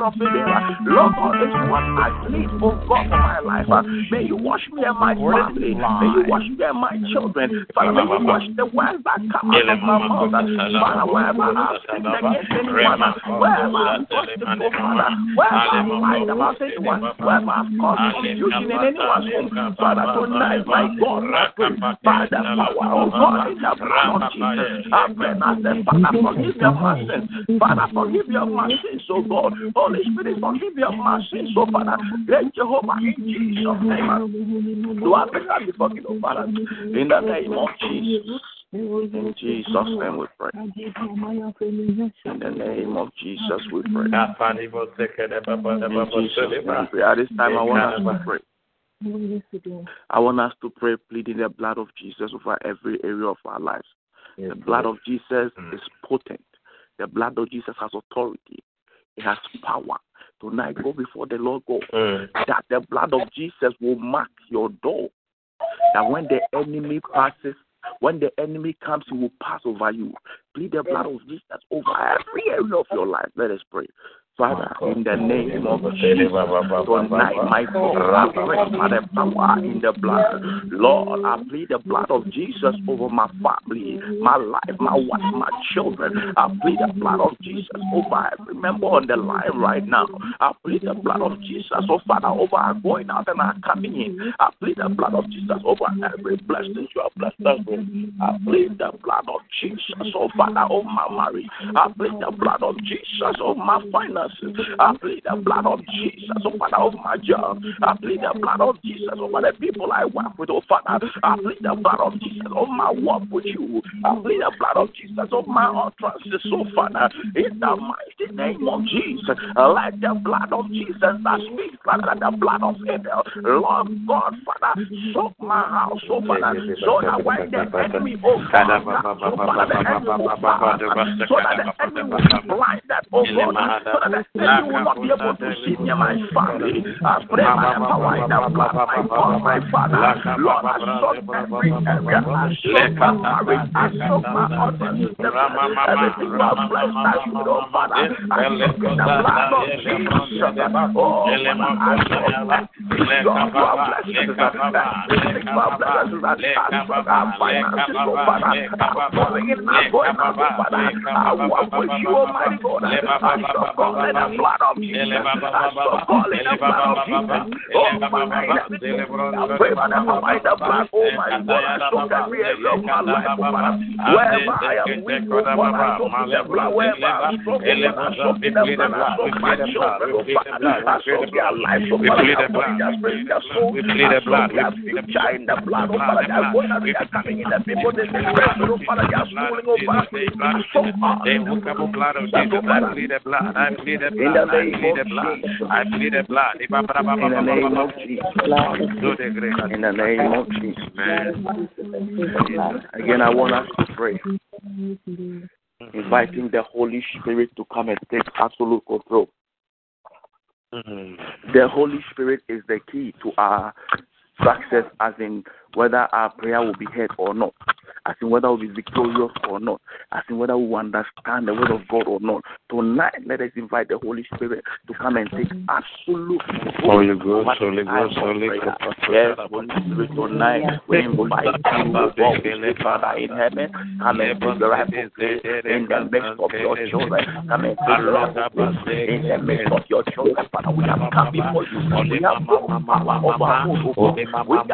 Lord is what I plead, oh God, for my life. Uh, May you wash me and my family. May you wash me and my children. Father, may you wash the words that come out of my mouth. Uh, Father, wherever I've sinned against anyone, wherever I've caused the Father, wherever I've lied about anyone, wherever I've caused confusion in anyone's home, Father, tonight, my God, I pray, by the power of God in the blood of Jesus, I pray Father forgive your sins. Father, forgive your sins, oh God. Holy Spirit, forgive your my sins, oh Father. Let Jehovah in Jesus' name. Do I pray that before you, oh Father? In the name of Jesus. In Jesus' name we pray. In the name of Jesus we pray. In Jesus' name we pray. At this time, I want us to pray. I want us to pray, pleading the blood of Jesus over every area of our lives. The blood of Jesus is potent. The blood of Jesus has authority. It has power. Tonight, go before the Lord God. Mm. That the blood of Jesus will mark your door. That when the enemy passes, when the enemy comes, he will pass over you. Plead the blood of Jesus over every area of your life. Let us pray. Father, in the name of Jesus, tonight, my God, I the power in the blood. Lord, I plead the blood of Jesus over my family, my life, my wife, my children. I plead the blood of Jesus over every member on the line right now. I plead the blood of Jesus, oh Father, over our going out and our coming in. I plead the blood of Jesus over every blessing you have blessed us with. I plead the blood of Jesus, oh Father, over my marriage. I plead the blood of Jesus over my finances. I plead the blood of Jesus oh Father over my job. I plead the blood of Jesus over the people I work with, oh Father. I plead the blood of Jesus over my work with you. I plead the blood of Jesus over my utterances, oh Father. In the mighty name of Jesus, let the blood of Jesus that speaks better than the blood of Abel, Lord God, Father, soak my house, oh Father, so that when the enemy, oh so oh Father, will so that the enemy will be blinded, oh God, so that the enemy will not be able to see me and my family. I pray the power in the blood, my God, my Father, Lord, I soak every area, I soak my marriage, I soak my everything you have blessed us with, oh Father, I soak in the blood of Jesus. Oh, Father, I soak God, you have blessed us, everything you have blessed us, I soak our finances, oh Father, I'm going in, I'm going out, oh Father, I walk with you, Almighty God, I God in the blood of Jesus, I soak God in the blood of Jesus, oh Father, I pray by the power in the blood, oh my God, I soak every area of my life, oh Father, wherever I am weak, oh Father, I soak in the blood, wherever I'm broken, I soak in the blood, I soak my children, oh Father, I soak their life, oh Father, I soak their spirit, their soul, I soak their future in the blood, oh Father, they are going and they are coming in the people, they are oh Father, they are schooling, Father, I soak all the blood of Jesus, I plead the blood, I plead the in the blood, I name plead the of blood, Jesus. I plead the blood. In the name of Jesus. In the name of Jesus. Again, I want us to pray. Inviting the Holy Spirit to come and take absolute control. Mm. The Holy Spirit is the key to our success, as in whether our prayer will be heard or not, as in whether we'll be victorious or not, as in whether we will understand the word of God or not. Tonight, let us invite the Holy Spirit to come and take absolute control. Holy Ghost, Holy Ghost, of Holy prayer. Ghost. Yes, Holy Spirit, tonight we invite you, O God, we say, Father in heaven, come and take your rightful place in the midst of your children. Come and take your rightful place in the midst of your children. Father, we have come before you. We have no power over our own. We are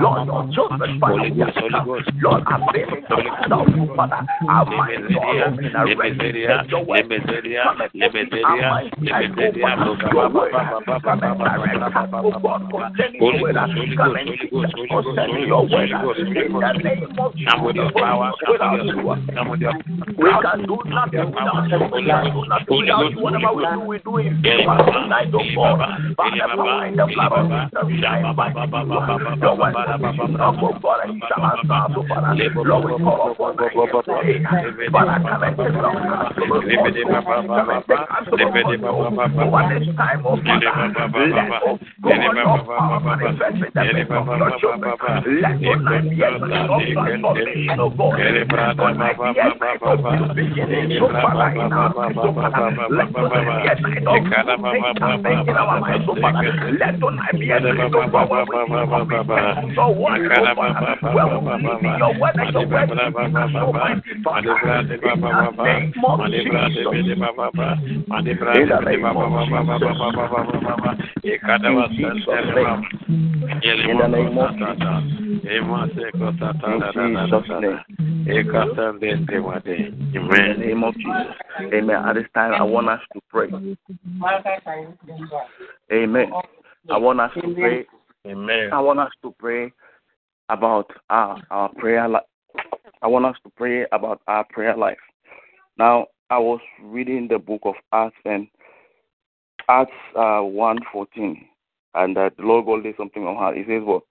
Lord, your children, Holy Ghost, Holy Ghost. Lord, I pray in the hand of you, Father. Our mind, Lord, in a rest. Your word come into our mind. I go back your word. Come and direct us, O God, concerning your word. Come and teach us concerning your word. In the name of Jesus, without you, uh, we can do nothing without you. We can do nothing without you. Whatever we do, we do in faith. Tonight, oh O God, by the power in the blood of Jesus, shine by the word is not for Shall. Lord, time, oh Father. Let, oh power in the of your. Let be a night of transformation, oh God. Tonight be of in oh. Let be of in oh. Let be of oh. Where we believe your word and your word is so mighty, Father. In name of Jesus. In the name of Jesus. In the name of Jesus. In the name of Jesus. Amen. At this time, I want us to pray. Amen. I want us to pray. Amen. I want us to pray about our, our prayer life. I want us to pray about our prayer life. Now, I was reading the book of Acts and Acts uh, 1.14 and uh, the Lord God did something on her. He says, well,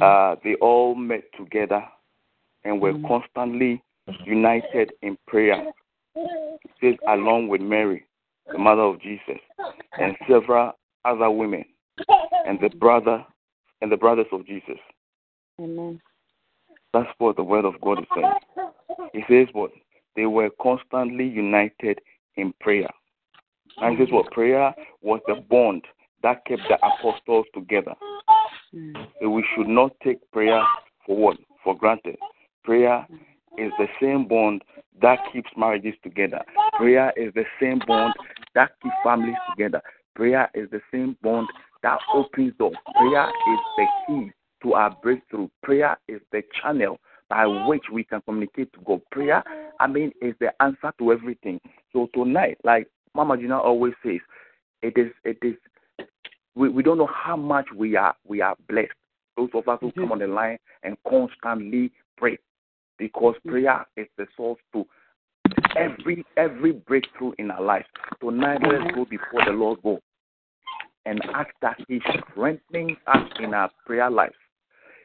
uh, they all met together and were mm. constantly united in prayer. It says, along with Mary, the mother of Jesus, and several other women, and the brother and the brothers of Jesus. Amen. That's what the word of God is saying. He says what? They were constantly united in prayer. And this what prayer was the bond that kept the apostles together. Mm. We should not take prayer for what? For granted. Prayer is the same bond that keeps marriages together. Prayer is the same bond that keeps families together. Prayer is the same bond that opens doors. Prayer is the key to our breakthrough. Prayer is the channel by which we can communicate to God. Prayer, I mean, is the answer to everything. So tonight, like Mama Gina always says, it is it is we, we don't know how much we are we are blessed. Those of us who mm-hmm. come on the line and constantly pray. Because prayer is the source to every every breakthrough in our life. Tonight let's go before the Lord go and ask that He strengthens us in our prayer lives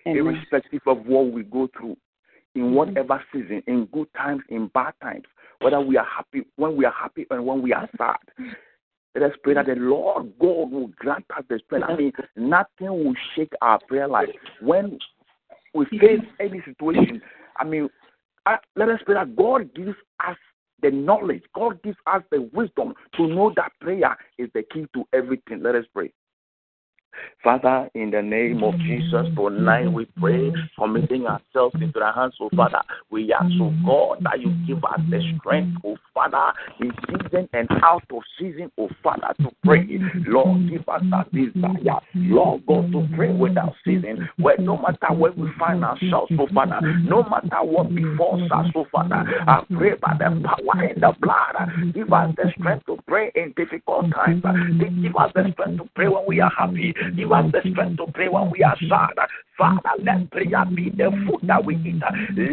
Amen. irrespective of what we go through, in mm-hmm. whatever season, in good times, in bad times, whether we are happy, when we are happy, and when we are sad. Let us pray that the Lord God will grant us the strength. I mean, nothing will shake our prayer life. When we face any situation, I mean, let us pray that God gives us the knowledge, God gives us the wisdom to know that prayer is the key to everything. Let us pray. Father, in the name of Jesus, tonight we pray, committing ourselves into the hands of Father. We ask, oh God, that you give us the strength, oh Father, in season and out of season, oh Father, to pray. Lord, give us that desire, Lord God, to pray without season, where no matter where we find ourselves, oh Father, no matter what befalls us, oh Father, I pray by the power and the blood, give us the strength to pray in difficult times. Give us the strength to pray when we are happy. Give us the strength to pray when we are sad. Father, let prayer be the food that we eat.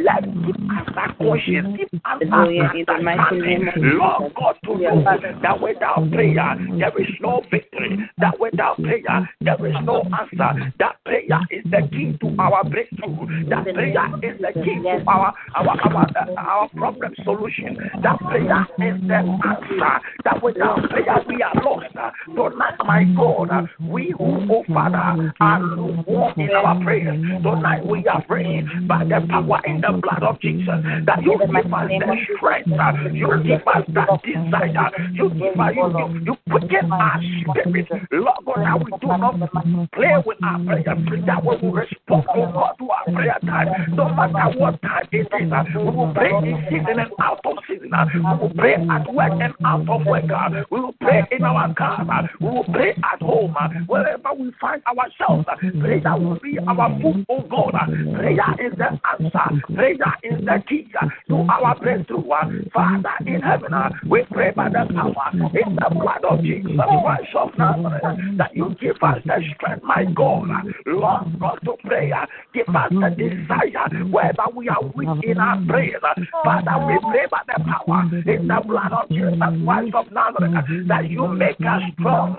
Let give us that conscience, give us that. Lord God, to know that without prayer there is no victory. That without prayer there is no answer. That prayer is the key to our breakthrough. That prayer is the key to our our our, uh, our problem solution. That prayer is the answer. That without prayer we are lost. Tonight, my God, we who oh Father, are walk in our prayers. Tonight we are praying by the power in the blood of Jesus that you give us the strength, you give us that desire. You give us, you, you, you quicken our spirit. Lord God, that we do not play with our prayer. That we will respond, oh God, to our prayer time. No matter what time it is, we will pray in season and out of season. We will pray at work and out of work. We will pray in our car. We will pray at home. Wherever we find ourselves, prayer will be our food, oh God. Prayer is the answer. Prayer is the key to our breakthrough. Father in heaven, we pray by the power in the blood of Jesus Christ of Nazareth that you give us the strength, my God. Lord God, to pray. Give us the desire wherever we are weak in our prayers. Father, we pray by the power in the blood of Jesus Christ of Nazareth that you make us strong.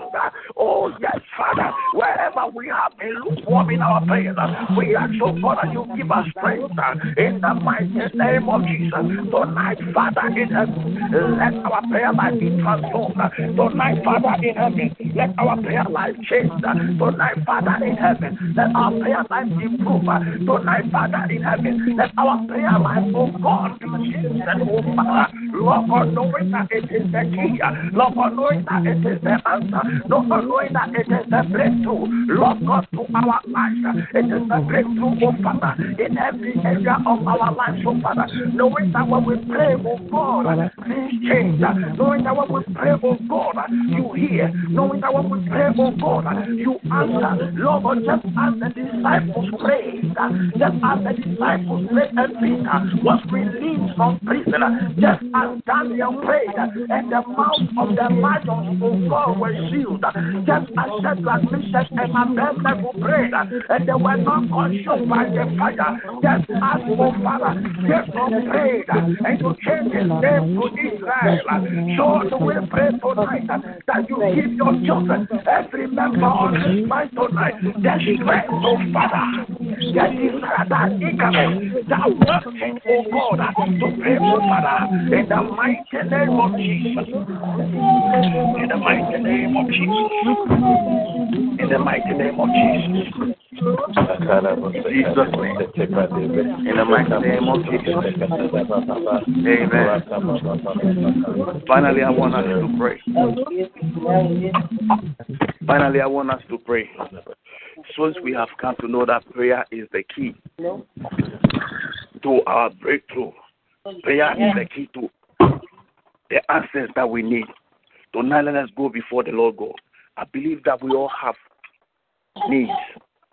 Oh, yes, Father, wherever we have been lukewarm in our prayers, we ask, oh God, that you give us strength uh, in the mighty name of Jesus. Tonight, Father in heaven, let our prayer life be transformed. Tonight, Father in heaven, let our prayer life change. Tonight, Father in heaven, let our prayer life improve. Tonight, Father in heaven, let our prayer life, oh God, be changed. Oh Father, Lord knowing that it is the key. Lord God, knowing that it is the answer. Lord knowing that it is the breakthrough. Lord God, to our lives, is the mm-hmm. breakthrough, oh Father, in every area of our lives, oh Father. Knowing that when we pray, oh God, change. Knowing that when we pray, oh God, you hear. Knowing that when we pray, oh God, you answer. Lord, just as the disciples prayed, just as the disciples prayed and Peter was released from prison, just as Daniel prayed, and the mouth of the lions, oh God, were sealed, just as Shadrach, Meshach, and Abednego prayed, and they were not consumed by the fire, just as, oh Father, Jacob prayed, and you changed his name to Israel. So uh, we pray tonight uh, that you give your children, every member on this line tonight, the strength, oh Father, that desire, that eagerness, that working, oh God, uh, to pray, oh Father, in the mighty name of Jesus. In the mighty name of Jesus. In the mighty name of Jesus. In the mighty name of Jesus. Amen. Finally, I want us to pray. Finally, I want us to pray. Since we have come to know that prayer is the key to our breakthrough, prayer is the key to the answers that we need. Tonight, let us go before the Lord God. I believe that we all have needs.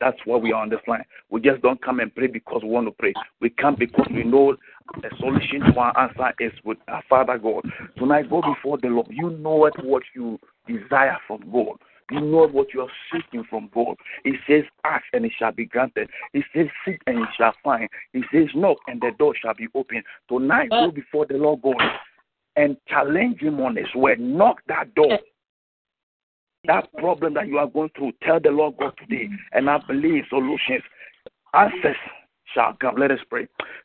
That's why we are on this line. We just don't come and pray because we want to pray. We come because we know the solution to our answer is with our Father God. Tonight, go before the Lord. You know what you desire from God. You know what you are seeking from God. He says, Ask and it shall be granted. He says, Seek and you shall find. He says, Knock and the door shall be opened. Tonight, go before the Lord God and challenge him on his word. Knock that door. That problem that you are going through, tell the Lord God today. And I believe solutions, answers shall come. Let us pray.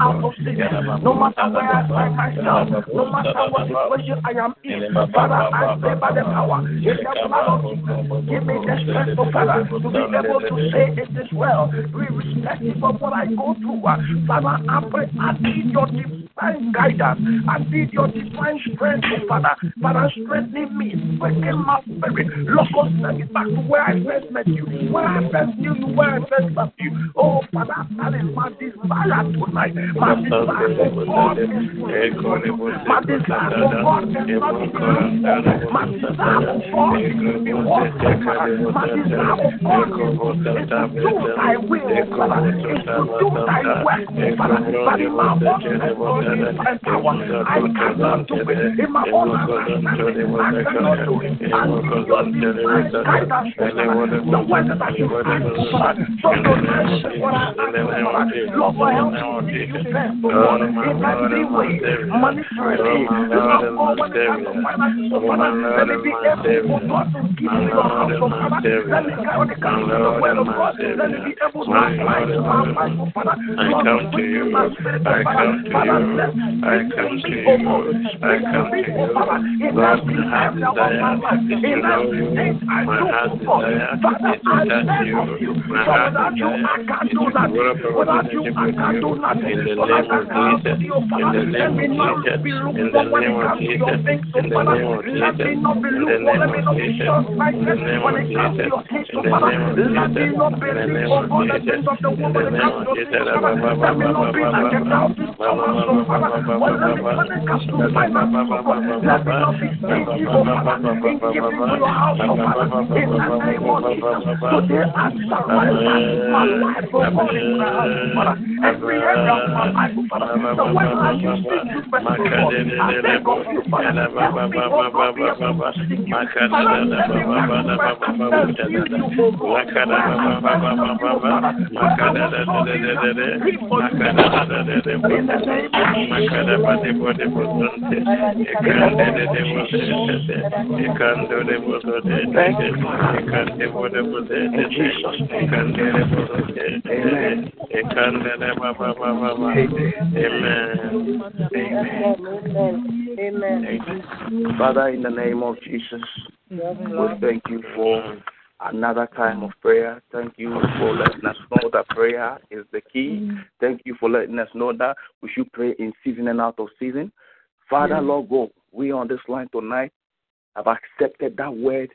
out of sin. No matter where I find myself, no matter what situation I am in, Father, I pray by the power in the blood of Jesus. Give me the strength, oh Father, to be able to say it is well, irrespective of what I go through. Father, I pray, I need your divine guidance. I need your divine strength, oh Father. Father, strengthen me, quicken my spirit. Locus, send me back to where I first met you, where I first knew you, where I first loved you. Oh Father, that is my desire tonight. My desire for God is my desire for God is not my desire for God is to be walked my desire for God is to do thy will Father. Is to do thy work Father. But in my divine power. I cannot do it in my own understanding. I cannot do it. I need your divine guidance. The one that I can find, so tonight, what I ask, Lord, for help me, you best, Lord, in every way, manipulate me. Lord, for when it comes to finances, so Father, let me be able, oh God, to give me your house, so Father, let me, when it comes to the word of God, let me be able to apply to my life, so Father, Lord, come to you. I come to you. I come to you. I come to you. Lord, my heart desire is to know you. My heart desire is to you. My heart desire is to work a relationship with you. In the name of Jesus. In the name of Jesus. In the name of Jesus. In the name of Jesus. In the name of Jesus. In the name of Jesus. In the name of Jesus. In the name of Jesus. In the name of Jesus. Me not to to the when I you. to to in the amen. Amen amen father in the name of jesus we thank you for another time of prayer. Thank you for letting us know that prayer is the key. Mm-hmm. Thank you for letting us know that we should pray in season and out of season. Father, yeah. Lord God, we on this line tonight have accepted that word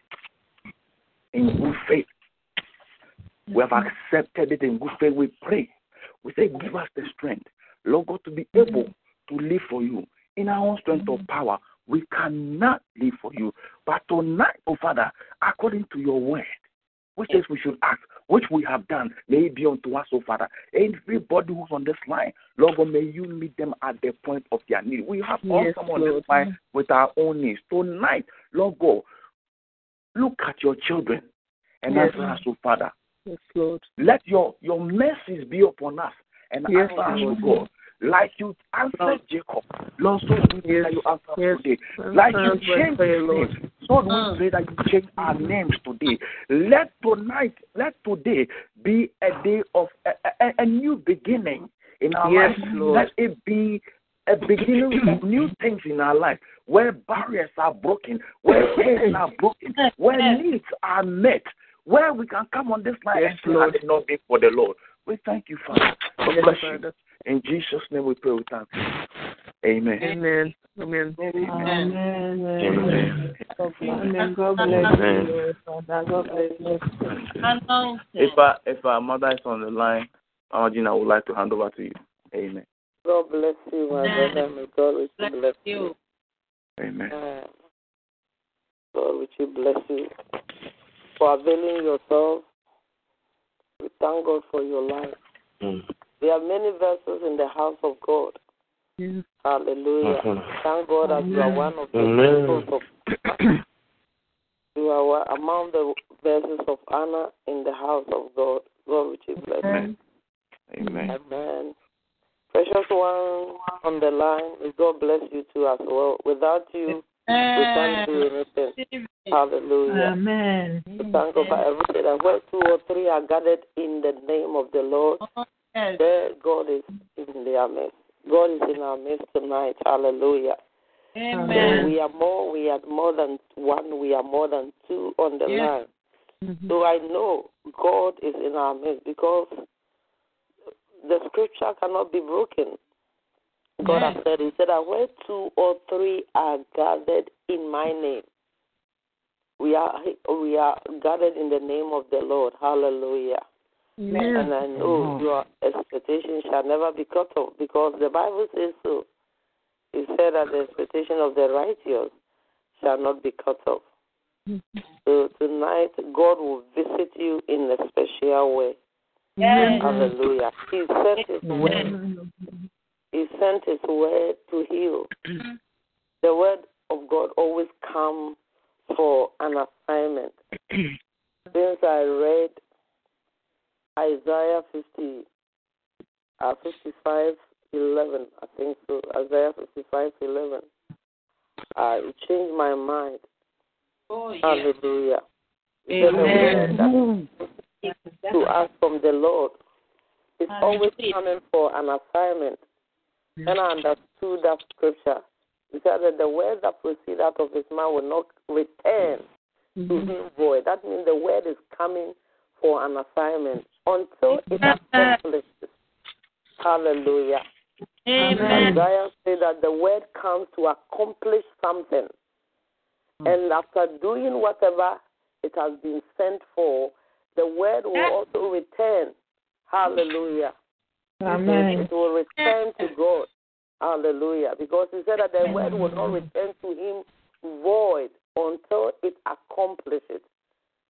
in good faith. We have mm-hmm. accepted it in good faith. We pray. We say, give us the strength, Lord God, to be able mm. to live for you in our own strength of mm. power. We cannot live for you. But tonight, oh Father, according to your word, which is we should ask, which we have done, may it be unto us, oh Father. Everybody who's on this line, Lord God, may you meet them at the point of their need. We have all come on this line with our own needs. Tonight, Lord God, look at your children and yes. answer us, oh Father. Yes, Lord. Let your, your mercies be upon us and yes, answer us, oh God like you answered Jacob. Lord, so we pray that you answer today. Like you change names. So we mm. pray that you change our names today. Let tonight, let today be a day of a, a, a new beginning in our yes, life. Lord. Let it be a beginning of new things in our life where barriers are broken, where chains are broken, where needs are met, where we can come on this line yes, and say, Lord. not be for the Lord. We thank you, Father. God bless you. In Jesus' name we pray with thanks. Amen. Amen. Amen. Amen. Amen. Amen. God bless you. God bless you. If our, if our mother is on the line, Arjun, I would like to hand over to you. Amen. God bless you, my brother. May God richly bless you. Amen. God richly bless you for availing yourself. We thank God for your life. Mm. There are many vessels in the house of God. Yes. Hallelujah. Uh-huh. Thank God that you are one of the vessels of you are among the vessels of honor in the house of God. God which is blessed. Amen. Amen. Amen. Precious one on the line, may God bless you too as well. Without you, we can't do anything. Hallelujah. Amen. We thank God for everything. And where two or three are gathered in the name of the Lord, Yes. God is in their midst. God is in our midst tonight. Hallelujah. Amen. we are more. We are more than one. We are more than two on the yes. line. Mm-hmm. So I know God is in our midst because the scripture cannot be broken. God yes. has said, He said that where two or three are gathered in my name, we are we are gathered in the name of the Lord. Hallelujah. Amen. And I know oh, mm-hmm. your expectation shall never be cut off because the Bible says so. It said that the expectation of the righteous shall not be cut off. So tonight, God will visit you in a special way. Yes. Hallelujah. He sent His word. He sent His word to heal. The word of God always comes for an assignment. Since I read Isaiah 50, uh, 55, 11, I think so, Isaiah 55, 11, uh, it changed my mind. Oh, yeah. Hallelujah. Amen. To us from the Lord. It's always coming for an assignment. And I understood that scripture. He said that the word that proceeds out of his mouth will not return mm-hmm. to him void. That means the word is coming for an assignment until it accomplishes. Hallelujah. Amen. Isaiah said that the word comes to accomplish something. Mm-hmm. And after doing whatever it has been sent for, the word will also return. Hallelujah. Amen. It will return to God. Hallelujah. Because he said that the word will not return to him void until it accomplishes.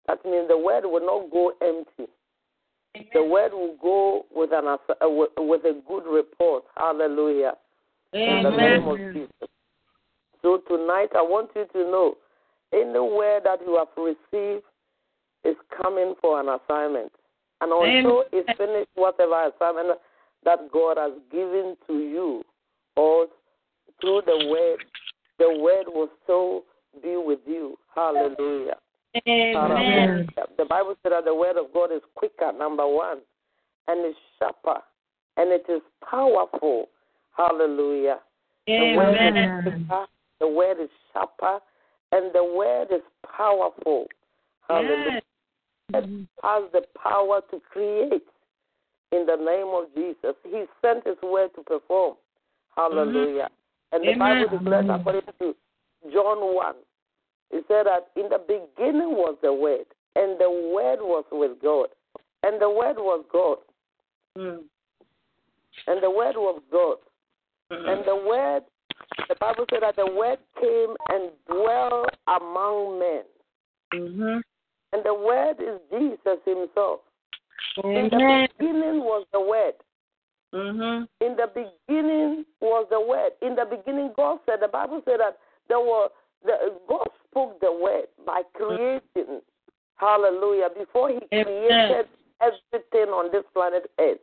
That means the word will not go empty. The word will go with an uh, with a good report. Hallelujah. Amen. In the name of Jesus. So tonight I want you to know any word that you have received is coming for an assignment. And until it's finished whatever assignment that God has given to you or through the word, the word will still be with you. Hallelujah. Amen. The Bible said that the word of God is quicker, number one, and is sharper, and it is powerful. Hallelujah. Amen. The word is quicker, the word is sharper, and the word is powerful. Hallelujah. Yes. It has the power to create in the name of Jesus. He sent his word to perform. Hallelujah. Mm-hmm. And the Amen. Bible declares according to John 1 he said that in the beginning was the Word, and the Word was with God, and the Word was God. Mm. And the Word was God. Mm-hmm. And the Word, the Bible said that the Word came and dwelt among men. Mm-hmm. And the Word is Jesus Himself. Mm-hmm. In the beginning was the Word. Mm-hmm. In the beginning was the Word. In the beginning, God said, the Bible said that there were the, God spoke the word by creating. Hallelujah. Before He created everything on this planet Earth,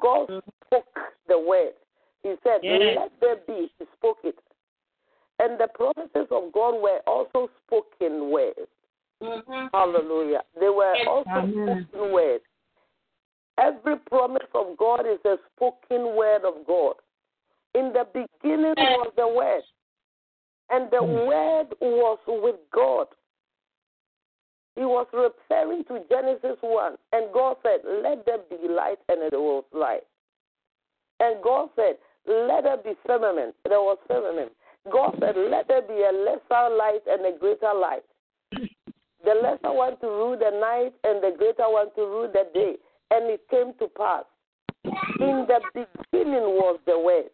God mm-hmm. spoke the word. He said, Let there be. He spoke it. And the promises of God were also spoken words. Mm-hmm. Hallelujah. They were also Amen. spoken words. Every promise of God is a spoken word of God. In the beginning was the word. And the mm. word was with God. He was referring to Genesis 1. And God said, Let there be light, and it was light. And God said, Let there be firmament. There was firmament. God said, Let there be a lesser light and a greater light. The lesser one to rule the night, and the greater one to rule the day. And it came to pass. In the beginning was the Word.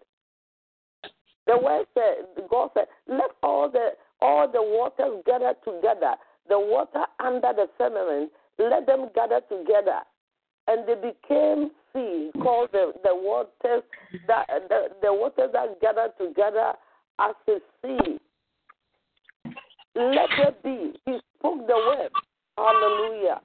The word said, God said, let all the all the waters gather together. The water under the firmament, let them gather together, and they became sea. Called the the waters that the, the waters that gather together as a sea. Let it be. He spoke the word. Hallelujah.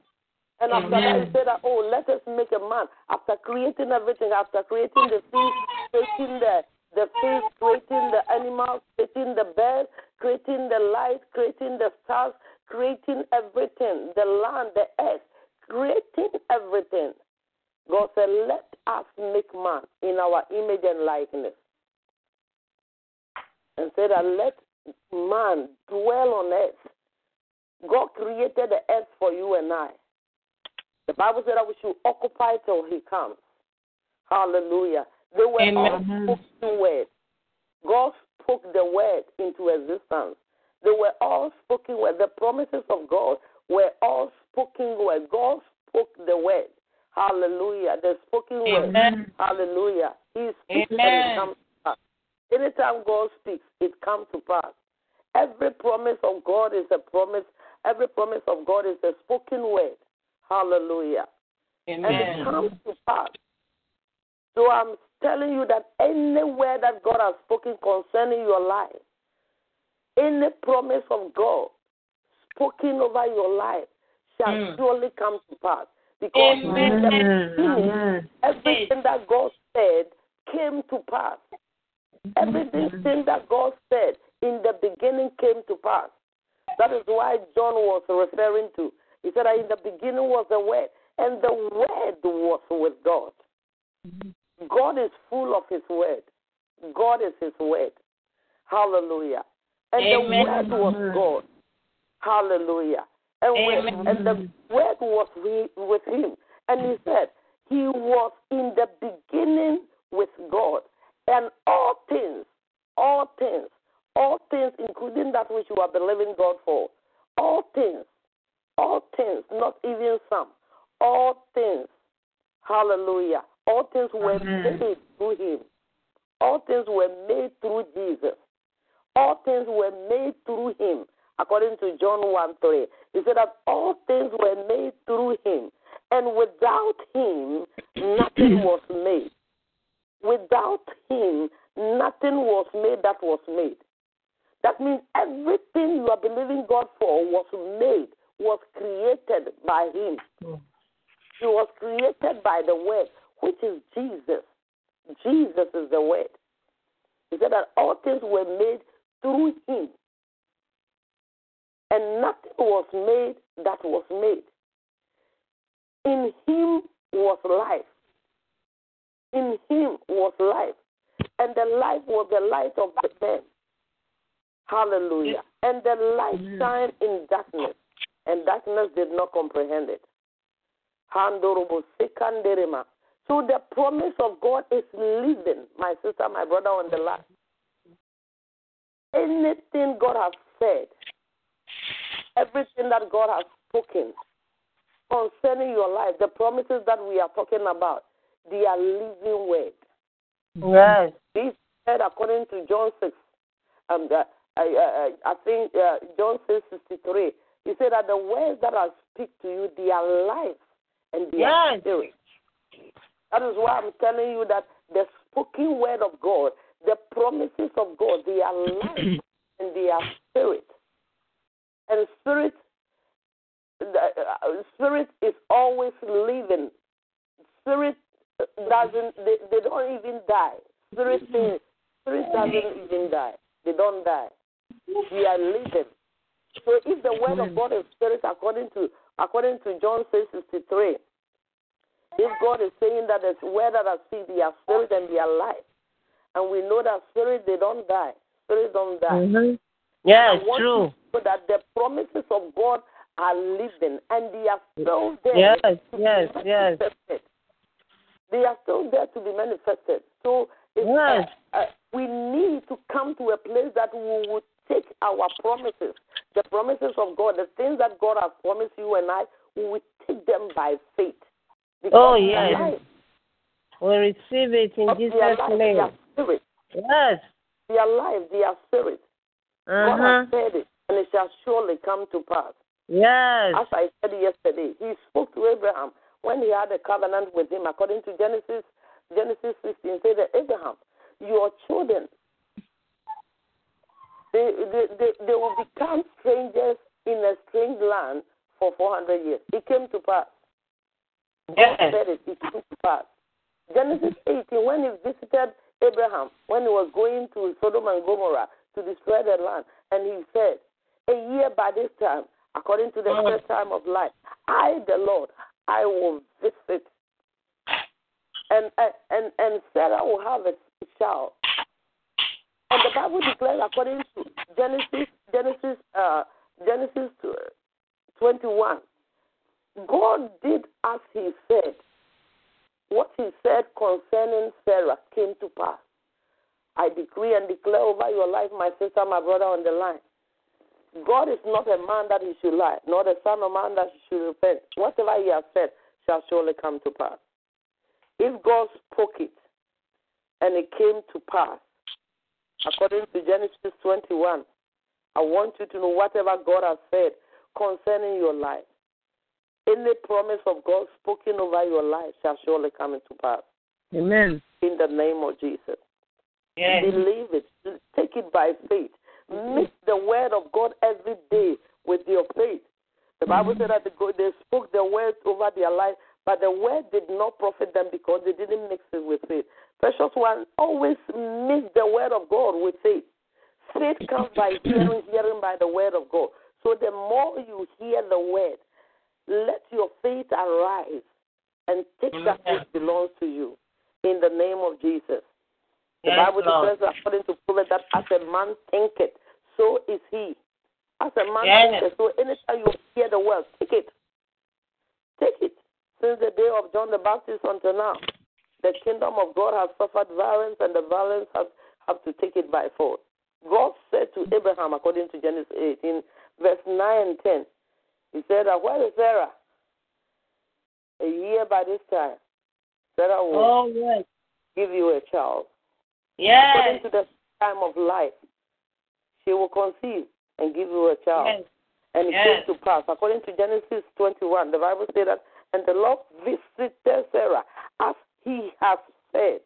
And after Amen. that, he said, Oh, let us make a man. After creating everything, after creating the sea, creating the, the fish, creating the animals, creating the birds, creating the light, creating the stars, creating everything, the land, the earth, creating everything. God said, Let us make man in our image and likeness. And said let man dwell on earth. God created the earth for you and I. The Bible said that we should occupy till he comes. Hallelujah. They were Amen. all spoken words. God spoke the word into existence. They were all spoken word. The promises of God were all spoken word. God spoke the word. Hallelujah. The spoken Amen. word. Hallelujah. He speaks Amen. and it comes to pass. Anytime God speaks, it comes to pass. Every promise of God is a promise. Every promise of God is a spoken word. Hallelujah. Amen. And it comes to pass. So I'm telling you that anywhere that God has spoken concerning your life, any promise of God spoken over your life shall mm. surely come to pass. Because Amen. everything that God said came to pass. Everything that God said in the beginning came to pass. That is why John was referring to. He said that in the beginning was the Word, and the Word was with God. God is full of His Word. God is His Word. Hallelujah. And Amen. the Word was God. Hallelujah. And, when, and the Word was with Him. And He said, He was in the beginning with God. And all things, all things, all things, including that which you are believing God for, all things, all things, not even some, all things, hallelujah, all things were Amen. made through Him. All things were made through Jesus. All things were made through Him, according to John 1 3. He said that all things were made through Him, and without Him, nothing was made. Without Him, nothing was made that was made. That means everything you are believing God for was made, was created by Him. Mm. It was created by the Word, which is Jesus. Jesus is the Word. He said that all things were made through Him, and nothing was made that was made. In Him was life. In Him was life. And the life was the light of the men. Hallelujah. And the light shined in darkness, and darkness did not comprehend it. So the promise of God is living, my sister, my brother on the land. Anything God has said, everything that God has spoken concerning your life, the promises that we are talking about, they are living word. Yes. This said according to John 6, um, the, I, I, I think uh, John 6, 63, he said that the words that I speak to you, they are life and they yes. are spirit. That is why I'm telling you that the spoken word of God, the promises of God, they are life and they are spirit. And spirit, the, uh, spirit is always living. Spirit doesn't, they, they don't even die. Spirit, spirit doesn't even die. They don't die. They are living. So if the word of God is spirit according to according to John 6 63, if God is saying that the word that I speak, they are spirit and they are life. And we know that spirit they don't die. Spirit don't die. Mm-hmm. Yeah, it's true. So that the promises of God are living and they are still there. Yes, yes, yes. They are still there to be manifested. So yes. Uh, uh, we need to come to a place that we would take our promises, the promises of God, the things that God has promised you and I, we will take them by faith. Oh, yes. We receive it in Jesus' name. Spirit. Yes. They are alive, they are spirit. Uh-huh. God has said it, and it shall surely come to pass. Yes. As I said yesterday, he spoke to Abraham when he had a covenant with him, according to Genesis Genesis 16, said that Abraham, your children, they, they, they, they will become strangers in a strange land for 400 years. It came to pass. Yes. It, it came to. Genesis 18, when he visited Abraham, when he was going to Sodom and Gomorrah to destroy the land, and he said, A year by this time, according to the mm. first time of life, I, the Lord, I will visit and and and Sarah will have a child. And the Bible declares, according to Genesis Genesis uh, Genesis twenty one, God did as He said. What He said concerning Sarah came to pass. I decree and declare over your life, my sister, my brother on the line. God is not a man that he should lie, nor the son of man that he should repent. Whatever he has said shall surely come to pass. If God spoke it and it came to pass, according to Genesis 21, I want you to know whatever God has said concerning your life. Any promise of God spoken over your life shall surely come into pass. Amen. In the name of Jesus. Yes. Believe it. Take it by faith. Mix the word of God every day with your faith. The Bible mm-hmm. said that they spoke the word over their life, but the word did not profit them because they didn't mix it with faith. Precious one, always mix the word of God with faith. Faith comes by hearing, hearing by the word of God. So the more you hear the word, let your faith arise and take that which belongs to you in the name of Jesus. The Yes, Bible Lord. declares according to Proverbs that as a man thinketh, so is he. As a man Yes. thinketh, so anytime you hear the word, take it. Take it. Since the day of John the Baptist until now, the kingdom of God has suffered violence, and the violence has have to take it by force. God said to Abraham, according to Genesis 18, verse 9 and 10, He said, Where is Sarah? A year by this time, Sarah will Oh, yes. give you a child. Yes. According to the time of life, she will conceive and give you a child. Yes. And it Yes. came to pass. According to Genesis 21, the Bible says that, and the Lord visited Sarah as he had said.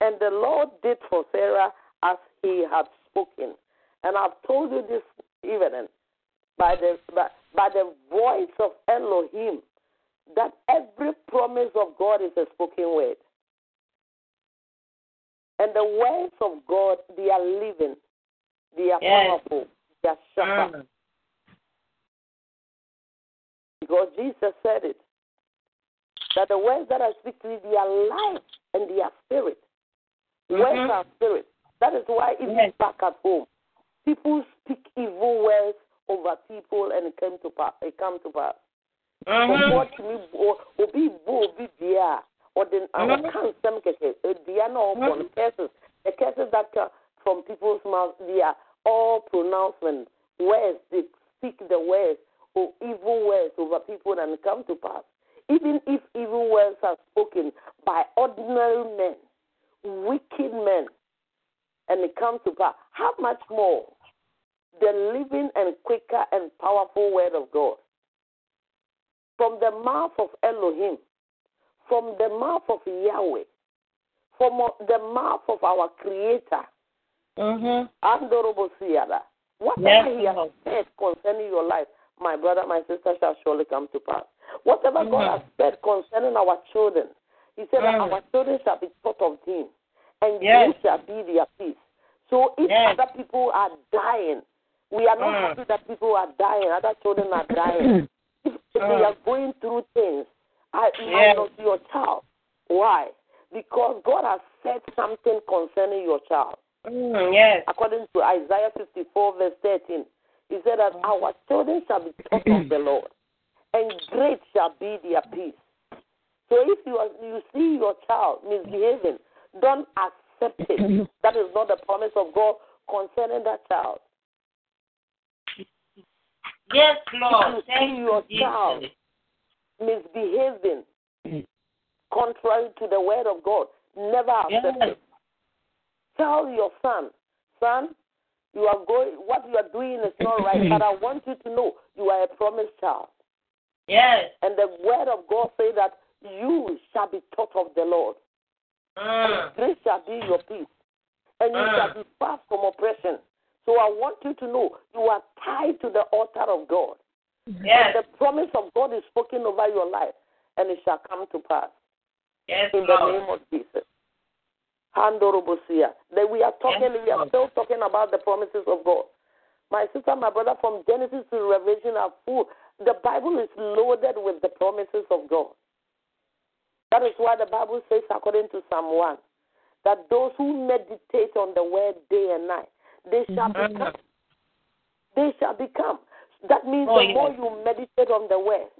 And the Lord did for Sarah as he had spoken. And I've told you this evening by the by, by the voice of Elohim that every promise of God is a spoken word. And the words of God, they are living, they are Yes. powerful, they are sharper. Mm. Because Jesus said it. That the words that I speak to you, they are life and they are spirit. Words Mhm. are spirit. That is why even Yes. back at home, people speak evil words over people and it came to pass. It come to pass. Mhm. Ɔbɔ tumi obi bo obi bia ɔde ɔka nsɛm kɛkɛ edua na ɔbɔ no curses the curses that come from people's mouth they are all pronouncements words they speak the words or evil words over people and come to pass even if evil words are spoken by ordinary men wicked men and it comes to pass how much more the living and quicker and powerful word of God from the mouth of Elohim, from the mouth of Yahweh, from the mouth of our Creator, Mhm. Andorobosiada. Whatever Yes, He has said concerning your life, my brother, my sister, shall surely come to pass. Whatever God Mhm. has said concerning our children, He said that Mm. our children shall be taught of Him, and Yes. shall be their peace. So if Yes. other people are dying, we are not Mm. happy that people are dying, other children are dying. if they Mm. are going through things, I Yes. minus your child. Why? Because God has said something concerning your child. Mm, yes. According to Isaiah 54, verse 13, He said that our children shall be taught of the Lord, and great shall be their peace. So if you are, you see your child misbehaving, don't accept it. That is not the promise of God concerning that child. Yes, Lord. Thank you, your child misbehaving contrary to the word of God, never accept Yes. it. Tell your son, son, you are going. What you are doing is not right, but I want you to know you are a promised child. Yes. And the word of God says that you shall be taught of the Lord. Mm. This shall be your peace. And you Mm. shall be far from oppression. So I want you to know you are tied to the altar of God. Yes. And the promise of God is spoken over your life, and it shall come to pass. Yes, In the name of Jesus. Handorobosia. That we are talking, Yes, we are still talking about the promises of God. My sister, my brother, from Genesis to Revelation are full. The Bible is loaded with the promises of God. That is why the Bible says, according to Psalm 1, that those who meditate on the word day and night, they shall Mhm. become. They shall become. That means Oh, the yes. more you meditate on the word.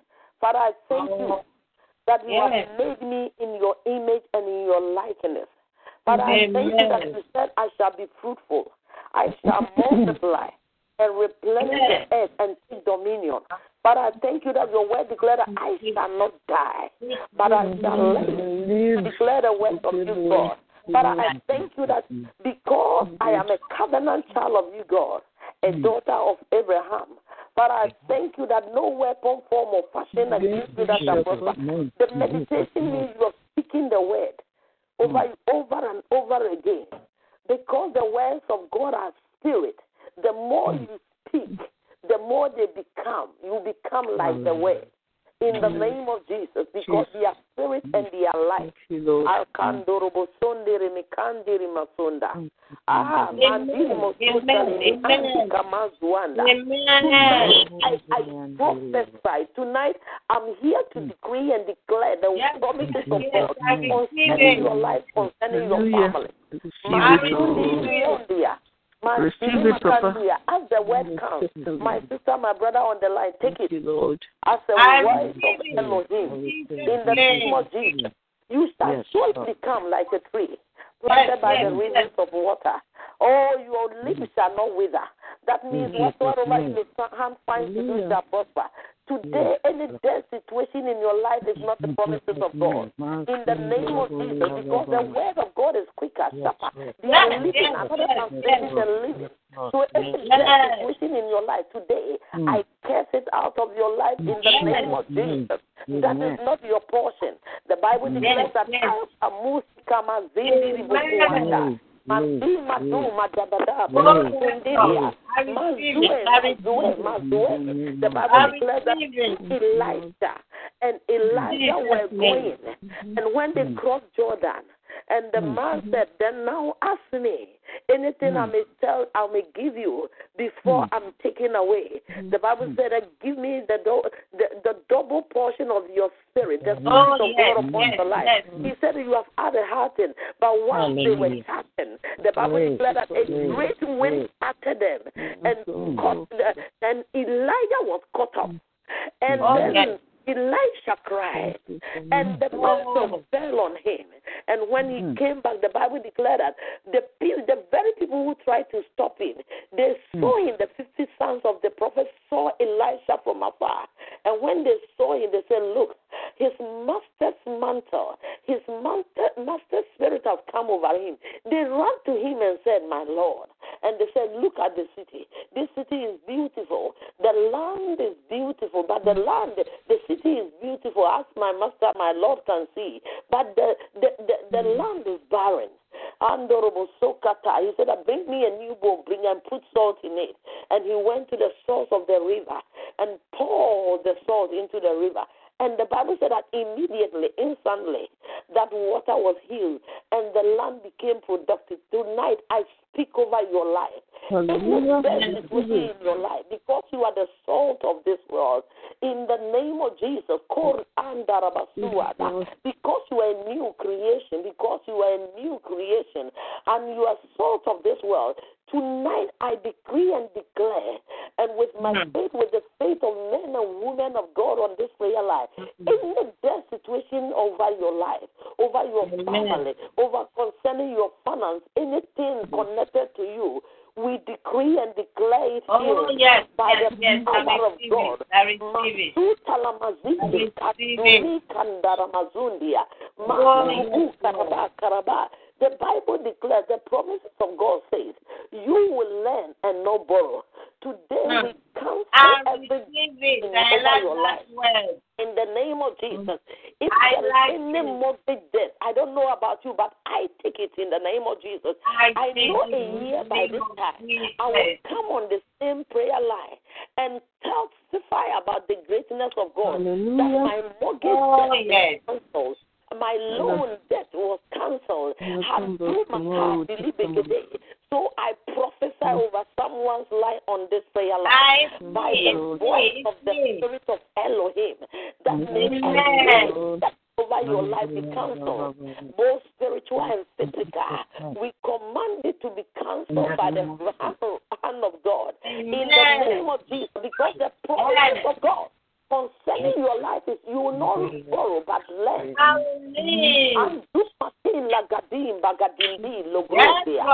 Father, I thank you Oh. that you Yes. have made me in your image and in your likeness. Father, I thank you that you said I shall be fruitful. I shall multiply and replenish Yes. the earth and take dominion. Father, I thank you that your word declared that I shall not die, but I shall live. Declare the word of you, God. Father, I thank you that mm. because I am a mm-hmm. covenant child of you, God, a mm. daughter of Abraham. Father, I mm-hmm. thank you that no weapon, form, or fashion mm-hmm. against you that shall prosper. The meditation means you are speaking the word over mm. you over and over again. Because the words of God are spirit. The more you speak, the more they become. You become like the word in the name of Jesus because they are spirit and they are life. Alkandorobo sondere mikandiri masunda. Ah, mandiri mosuta ni. I, I prophesy. Tonight. I'm here to decree and declare the promises of God concerning your life, concerning your family. Receive it, Papa. As the word comes, my sister, my brother on the line, take it. Lord. As the word of Elohim. In the name of Jesus. You shall yes, surely become like a tree planted by the rivers of water. Oh, your leaves shall not wither. That means whatsoever your hand finds to do shall prosper. Today, any dead situation in your life is not the promises of God. In the name of Jesus, because the word of God is quicker, sharper. They are living, another translation living. So any dead situation in your life. Today, mm. I curse it out of your life in the name of Jesus. That is not your portion. The Bible declares that Masi madu madabada makundiria mazue mazue mazue. The Bible declares that Elijah and Elisha were going, and when they crossed Jordan, and the man said, "Then now ask me." Anything mm. I may tell, I may give you before mm. I'm taken away. Mm. The Bible said, "Give me the, do- the the double portion of your spirit, the spirit oh, of yes, God upon yes, the life." Yes. He said, "You have had a hardened, but once they were hardened, the Bible declared that a great wind scattered them, and caught, and Elijah was caught up." And oh, then Elisha cried, and the mantle fell on him. And when he hmm. came back, the Bible declared that the, the very people who tried to stop him, they hmm. saw him, the 50 sons of the prophet saw Elisha from afar. And when they saw him, they said, Look, his master's mantle, his master, master's spirit has come over him. They ran to him and said, My Lord. And they said, Look at the city. This city is beautiful. The land is beautiful, but the land, the city is beautiful, as my master, my Lord can see. But the, the, the, the mm. land is barren. Sokata. He said, Bring me a new bowl, bring and put salt in it. And he went to the source of the river and poured the salt into the river. And the Bible said that immediately, instantly, that water was healed and the land became productive. Tonight, I speak over your life. Hallelujah. in your life because you are the salt of this world. In the name of Jesus, because you are a new creation, because you are a new creation, and you are salt of this world. Tonight I decree and declare, and with my mm. faith, with the faith of men and women of God on this prayer line, mm-hmm. any death situation over your life, over your family, over concerning your finance, anything connected to you, we decree and declare it oh, here yes, by yes, the yes, power of God. I receive it. The Bible declares, the promises of God says, you will lend and not borrow. Today mm. we counsel everything over your life. Word. In the name of Jesus. If I there like is any mortgage debt, I don't know about you, but I take it in the name of Jesus. I, I know a year by this time I will come on the same prayer line and testify about the greatness of God. Hallelujah. That my mortgage oh, debt yes. cancelled my loan debt was cancelled. So I prophesy over someone's life on this prayer line by the voice of the Spirit of Elohim that makes that over your life be cancelled, both spiritual and physical. We command it to be cancelled by the hand of God. In the name of Jesus because the promise of God concerning your life is you will not borrow but lend. And do patin la gadim bagadimbi logosia.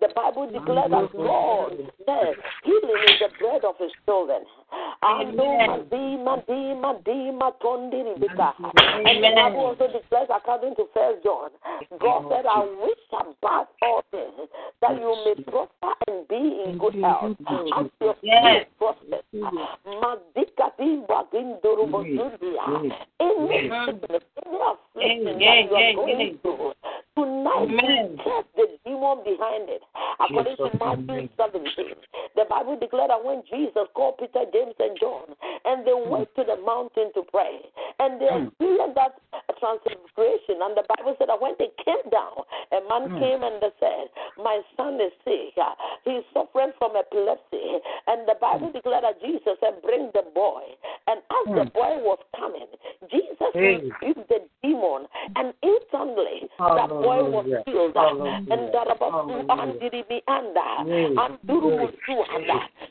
The Bible declares that God says healing is the bread of his children. And the Bible also declares according to First John, God said, I wish above all things that you may prosper and be in good health. As your yes. prospers. Madikati Baginduru Bosundia. Any sickness, any affliction that you are going through, tonight we test the demon behind it. According to Matthew 17, the Bible declared that when Jesus called Peter, James, and John, and they went to the mountain to pray, and they hmm. experienced that transfiguration, and the Bible said that when they came down, a man mm. came and they said, My son is sick. He's suffering from epilepsy. And the Bible mm. declared that Jesus said, Bring the boy. And as mm. the hmm. boy was coming, Jesus hey. rebuked the demon, and instantly that boy was healed. And that about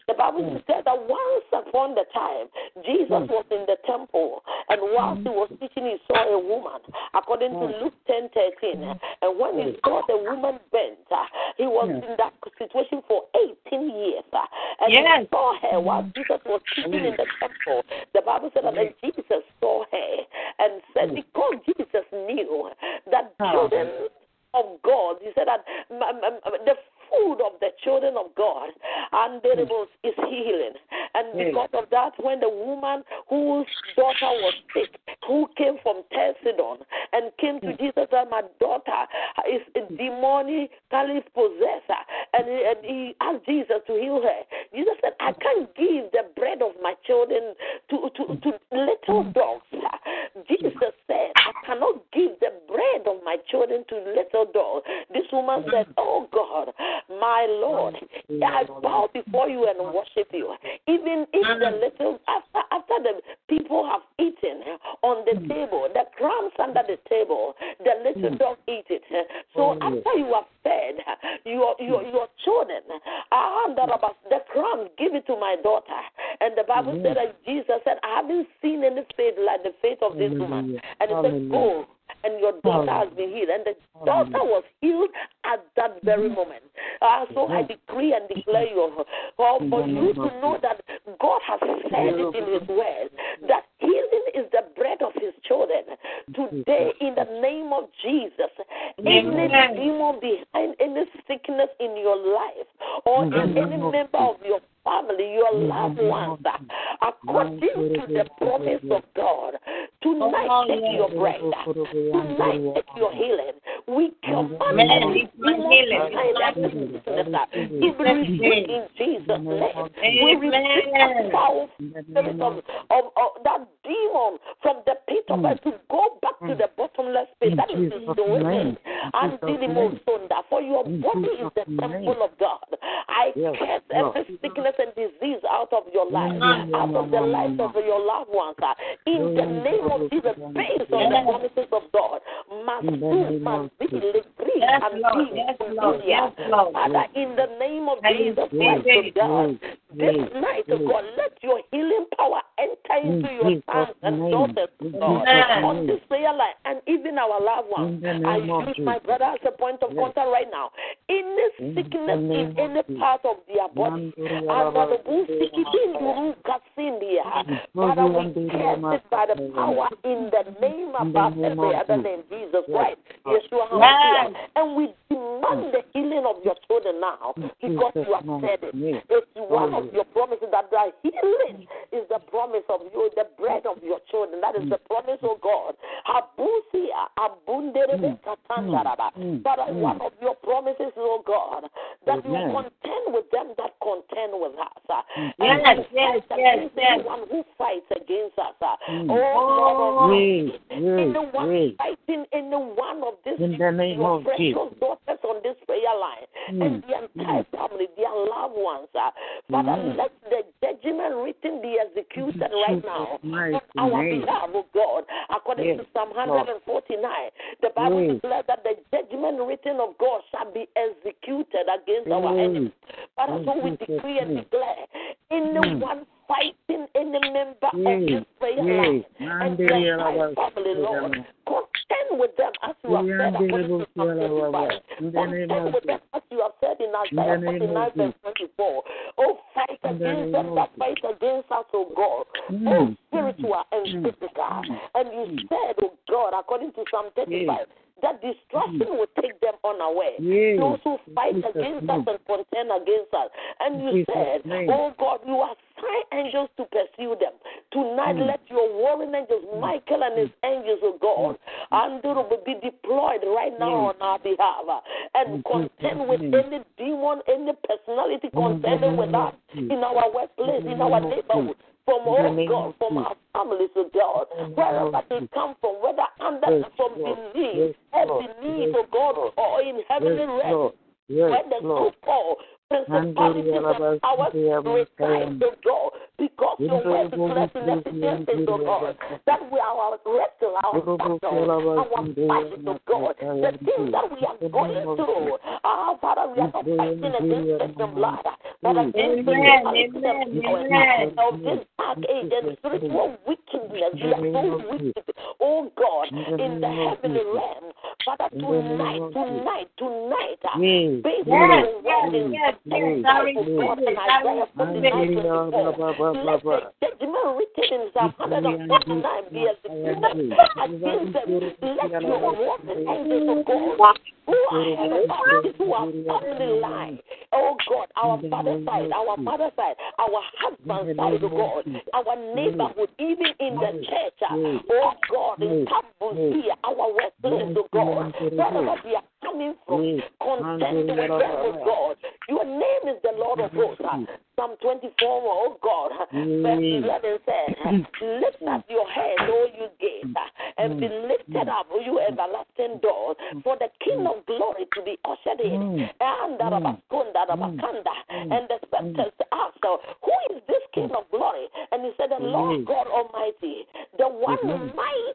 the Bible said that once upon the time, Jesus was in the temple, and whilst he was teaching, he saw a woman, according to Luke 10 13. And when he saw the woman bent, he was in that situation for 18 years. And yes. he saw her while Jesus was teaching in the temple. The Bible said that Jesus saw her and said, because Jesus knew that ah. children of God, he said that the food of the children of God, and hmm. is healing. And hmm. because of that, when the woman whose daughter was sick, who came from Tersidon and came to hmm. Jesus and my daughter is a demonically possessed, and he, and he asked Jesus to heal her. Jesus said, I can't give the bread of my children to, to, to little dogs. Jesus said, I cannot give the bread of my children to little dogs. This woman said, mm. Oh God, my Lord, mm. I bow before you and worship you. Even if mm. the little after after the people have eaten on the table, the crumbs under the table, the little mm. dog eat it. So after you have fed your your your children, ah, the crumbs give it to my daughter. And the Bible said that Jesus said, I haven't seen any faith like the faith of this woman. And it said, Go and your daughter has been healed. And the daughter was healed at that very moment. Uh, so I decree and declare you for, for you to know that God has said it in His word that healing is the bread of His children. Today, in the name of Jesus, any demon behind any sickness in your life or in any member of your family, your loved ones, uh, according to the promise of God. Tonight, oh, take your bread. Uh, tonight, take your healing. We command you uh, in Jesus' name. We rebuke the power of, of, of that demon from the pit of hell to go back to the bottomless pit. That is the way. And see the most thunder. for your body is the temple of God. I curse every sickness and disease out of your life, out of the life of your loved ones. Uh, in the name of Jesus, based on the promises of God, must do, must be, agree, and be. Father, in the name of Jesus Christ, of God, this night, God, let your healing power enter into your sons and daughters, God, on this prayer line, and even our loved ones. I use my brother as a point of contact right now. Any sickness in any part of their body, Father, we cast it by the power in the name above every other name, Jesus. Christ, Yeshua And we demand the healing of your children now because you have said it. It's one of your promises that the healing is the promise of you, the bread of your children. That is the mm. promise of God. Mm. Mm. Father, one of your promises, oh God, that you contend with them that contend with us. Yes, yes, yes, yes. One who fights against us. Mm. Oh, Lord, oh, oh anyone fighting any one of these in the name of Jesus. daughters on this prayer line mm. and the entire mm. family, their loved ones. Uh, Father, mm. let the judgment written be executed right now on our behalf, oh God. According yes. to Psalm 149, the Bible declares that the judgment written of God shall be executed against our enemies. Father, so we decree and declare anyone fighting any member of this prayer line and their family, Lord. Contend with them as you have said according to Contend with them as you have said in Isaiah 49 verse 24. Oh, fight against them that fight against us, oh God. Oh, spiritual and physical. And you said, oh God, according to Psalm 35, that destruction will take them unaware. Those who fight against us and contend against us. And you said, Oh God, you assign angels to pursue them. Tonight, mm. let your warring angels, Michael and his angels, of God, and will be deployed right now on our behalf uh, and contend with any demon, any personality contending with us in our workplace, in our neighborhood from all God, from our families, oh of God, wherever they come from, whether under from beneath, and beneath, of God, or in heavenly realms. Yes, when the so called principalities and powers reside, O God, because your word declares in Ephesians, O God, that we are our wrestle, our battle, our fight, O God, the things that we are going through, our ah, Father, we are not fighting against flesh and blood, but against the of this dark age and spiritual wickedness. We are so wicked, oh God, in the heavenly realm. Father, tonight, tonight, tonight, based on word in the God and Isaiah 49, 24, let the judgment written in Psalm 149 be executed against them. Let your warning angels of God. Who are who are family line. Oh God, our father side, our mother side, our husband side, oh of God, our neighborhood, even in the church. Oh God, in Cambodia, our workplace, oh God, wherever we are coming from, contend with oh God. Your name is the Lord of hosts. Psalm 24, oh God, verse 11 says, Lift up your head, O you gates, and be lifted up, O you everlasting doors, for the King of glory to be ushered in. And the spectators asked, Who is this King of glory? And he said, The Lord God Almighty, the one mighty in battle,